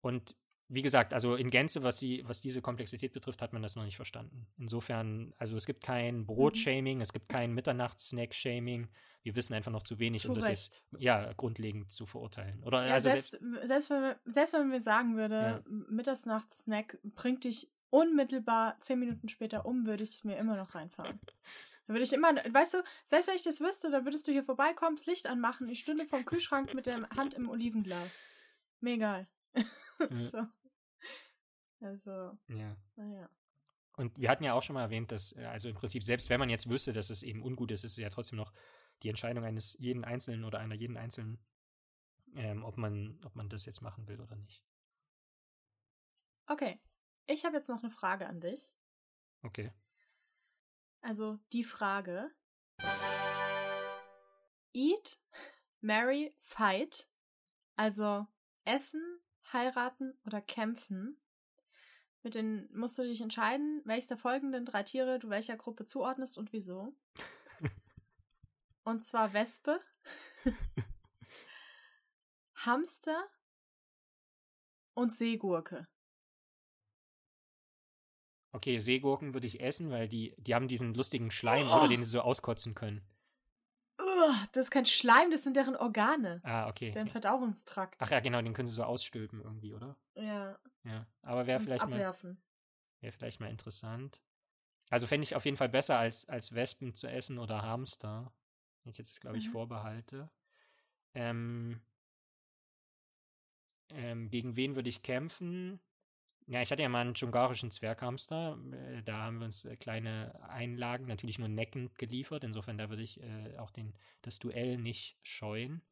B: Und wie gesagt, also in Gänze, was, die, was diese Komplexität betrifft, hat man das noch nicht verstanden. Insofern, also es gibt kein mhm. Brotshaming, mhm. es gibt kein Mitternachts-Snack-Shaming. Wir wissen einfach noch zu wenig,
A: zu
B: um das
A: Recht.
B: jetzt ja, grundlegend zu verurteilen. Oder
A: ja,
B: also
A: selbst, selbst, wenn wir, selbst wenn wir sagen würde, ja. Mittagsnachts-Snack bringt dich unmittelbar zehn Minuten später um, würde ich mir immer noch reinfahren. Dann würde ich immer, weißt du, selbst wenn ich das wüsste, dann würdest du hier vorbeikommen, das Licht anmachen, ich stünde vom Kühlschrank mit der Hand im Olivenglas. Mir egal. so. Also,
B: ja.
A: naja.
B: Und wir hatten ja auch schon mal erwähnt, dass, äh, also im Prinzip, selbst wenn man jetzt wüsste, dass es eben ungut ist, ist es ja trotzdem noch die Entscheidung eines jeden Einzelnen oder einer jeden Einzelnen, ähm, ob, man, ob man das jetzt machen will oder nicht.
A: Okay. Ich habe jetzt noch eine Frage an dich.
B: Okay.
A: Also die Frage. Eat, marry, fight. Also essen, heiraten oder kämpfen. Mit den musst du dich entscheiden, welches der folgenden drei Tiere du welcher Gruppe zuordnest und wieso. und zwar Wespe, Hamster und Seegurke.
B: Okay, Seegurken würde ich essen, weil die, die haben diesen lustigen Schleim, oh. oder den sie so auskotzen können.
A: Das ist kein Schleim, das sind deren Organe.
B: Ah, okay.
A: Deren Verdauungstrakt.
B: Ach ja, genau, den können sie so ausstülpen irgendwie, oder?
A: Ja.
B: Ja, aber wäre vielleicht
A: abwerfen.
B: mal wäre vielleicht mal interessant. Also fände ich auf jeden Fall besser als, als Wespen zu essen oder Hamster. Wenn ich jetzt, glaube ich, mhm. vorbehalte. Ähm, ähm, gegen wen würde ich kämpfen? Ja, ich hatte ja mal einen dschungarischen Zwerghamster. Äh, da haben wir uns äh, kleine Einlagen, natürlich nur neckend geliefert. Insofern, da würde ich äh, auch den, das Duell nicht scheuen.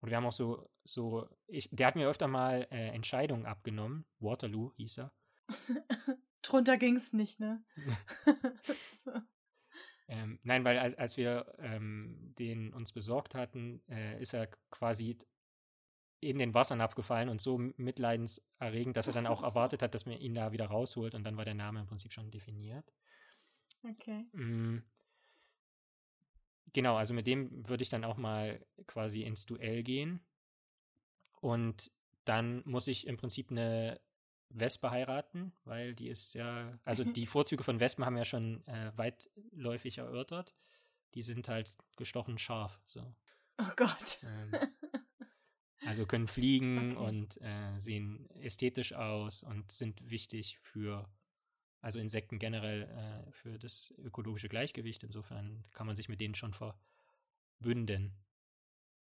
B: Und wir haben auch so, so ich, der hat mir öfter mal äh, Entscheidungen abgenommen. Waterloo hieß er.
A: Drunter ging es nicht, ne?
B: so. ähm, nein, weil als, als wir ähm, den uns besorgt hatten, äh, ist er quasi in den Wassernapf gefallen und so mitleidenserregend, dass er dann auch erwartet hat, dass man ihn da wieder rausholt und dann war der Name im Prinzip schon definiert.
A: Okay.
B: Mhm. Genau, also mit dem würde ich dann auch mal quasi ins Duell gehen. Und dann muss ich im Prinzip eine Wespe heiraten, weil die ist ja, also die Vorzüge von Wespen haben wir ja schon äh, weitläufig erörtert. Die sind halt gestochen scharf. So.
A: Oh Gott.
B: Ähm, Also können fliegen okay. und äh, sehen ästhetisch aus und sind wichtig für, also Insekten generell, äh, für das ökologische Gleichgewicht. Insofern kann man sich mit denen schon verbünden.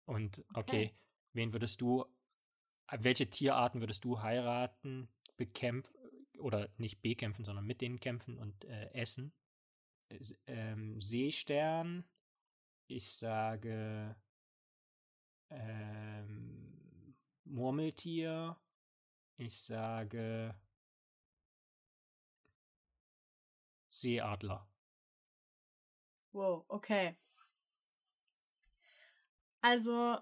B: Und okay, okay. wen würdest du, welche Tierarten würdest du heiraten, bekämpfen, oder nicht bekämpfen, sondern mit denen kämpfen und äh, essen. Ähm, Seestern, ich sage ähm, Murmeltier, ich sage Seeadler.
A: Wow, okay. Also,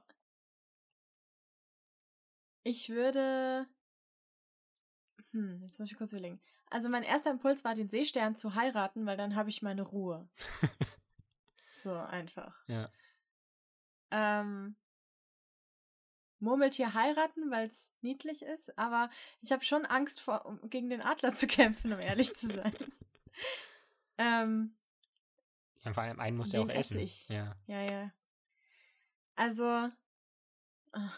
A: ich würde. Hm, jetzt muss ich kurz überlegen. Also, mein erster Impuls war, den Seestern zu heiraten, weil dann habe ich meine Ruhe. so einfach.
B: Ja.
A: Ähm, Murmeltier heiraten, weil es niedlich ist, aber ich habe schon Angst vor, um gegen den Adler zu kämpfen, um ehrlich zu sein. ähm,
B: ja, vor allem einen muss ja auch essen.
A: ich?
B: Ja.
A: Ja, ja. Also, ah,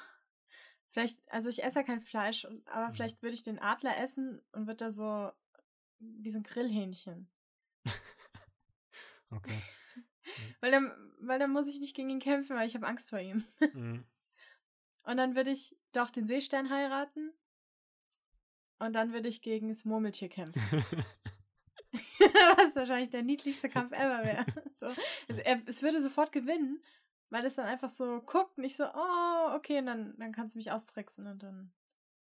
A: vielleicht, also ich esse ja kein Fleisch, aber
B: Mhm.
A: vielleicht würde ich den Adler essen und würde da so wie so ein Grillhähnchen.
B: Okay.
A: Weil dann, weil dann muss ich nicht gegen ihn kämpfen, weil ich habe Angst vor ihm.
B: Mhm.
A: Und dann würde ich doch den Seestern heiraten. Und dann würde ich gegen das Murmeltier kämpfen. Was wahrscheinlich der niedlichste Kampf ever wäre. So, es, er, es würde sofort gewinnen, weil es dann einfach so guckt und ich so, oh, okay, und dann, dann kannst du mich austricksen und dann.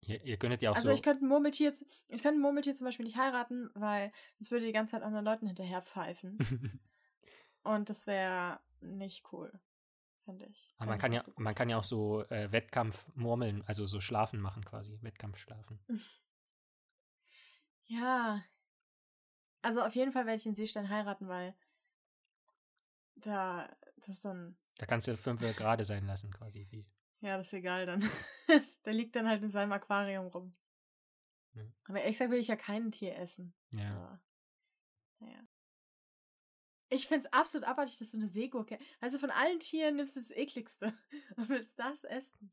B: ihr, ihr könntet ja auch
A: Also
B: so.
A: ich könnte ein Murmeltier, ich könnte ein Murmeltier zum Beispiel nicht heiraten, weil es würde die ganze Zeit anderen Leuten hinterher pfeifen. Und das wäre nicht cool, finde ich.
B: Aber man kann ja,
A: so
B: man kann ja auch so äh, Wettkampf murmeln, also so schlafen machen quasi, Wettkampfschlafen.
A: Ja. Also auf jeden Fall werde ich den Seestern heiraten, weil da das dann
B: Da kannst du fünf gerade sein lassen quasi. Wie.
A: ja, das ist egal dann. Der liegt dann halt in seinem Aquarium rum.
B: Mhm.
A: Aber ehrlich gesagt will ich ja kein Tier essen.
B: Ja.
A: Aber, naja. Ich find's absolut abartig, dass du eine Seegurke. Also von allen Tieren nimmst du das ekligste und willst das essen.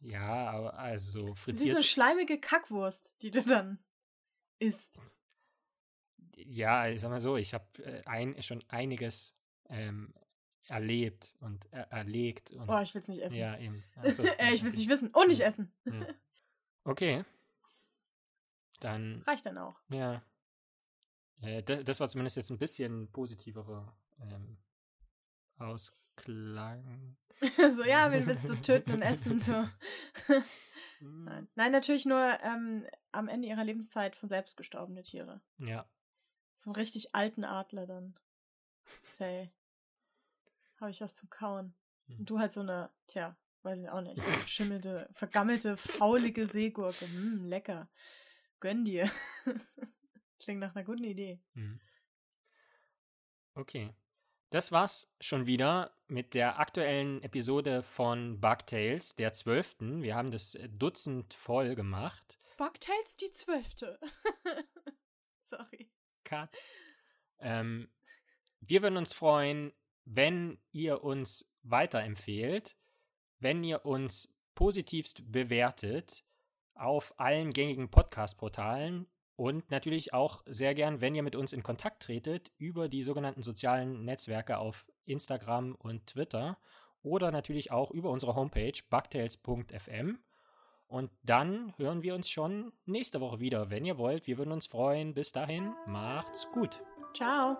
B: Ja, aber also
A: so
B: frittiert.
A: eine schleimige Kackwurst, die du dann isst.
B: ja, ich sag mal so, ich habe äh, ein, schon einiges ähm, erlebt und er erlegt und
A: Oh, ich will's nicht essen.
B: ja eben. Also,
A: äh, ich will's
B: okay.
A: nicht wissen und nicht essen.
B: Hm. Okay. Dann
A: Reicht dann auch.
B: Ja. Äh, da- das war zumindest jetzt ein bisschen positiverer ähm, Ausklang.
A: so, ja, wen willst du töten und essen? So. Nein. Nein, natürlich nur ähm, am Ende ihrer Lebenszeit von selbst gestorbene Tiere.
B: Ja.
A: So einen richtig alten Adler dann. Say. Habe ich was zum Kauen.
B: Hm.
A: Und du halt so eine, tja, weiß ich auch nicht, verschimmelte, vergammelte, faulige Seegurke. Hm, lecker. Gönn dir. Klingt nach einer guten Idee.
B: Mhm. Okay. Das war's schon wieder mit der aktuellen Episode von Bugtails, der zwölften. Wir haben das Dutzend voll gemacht.
A: Bugtails die Zwölfte. Sorry.
B: Cut. Ähm, wir würden uns freuen, wenn ihr uns weiterempfehlt, wenn ihr uns positivst bewertet auf allen gängigen Podcast-Portalen und natürlich auch sehr gern, wenn ihr mit uns in Kontakt tretet über die sogenannten sozialen Netzwerke auf Instagram und Twitter oder natürlich auch über unsere Homepage bugtails.fm. Und dann hören wir uns schon nächste Woche wieder, wenn ihr wollt. Wir würden uns freuen. Bis dahin, macht's gut.
A: Ciao.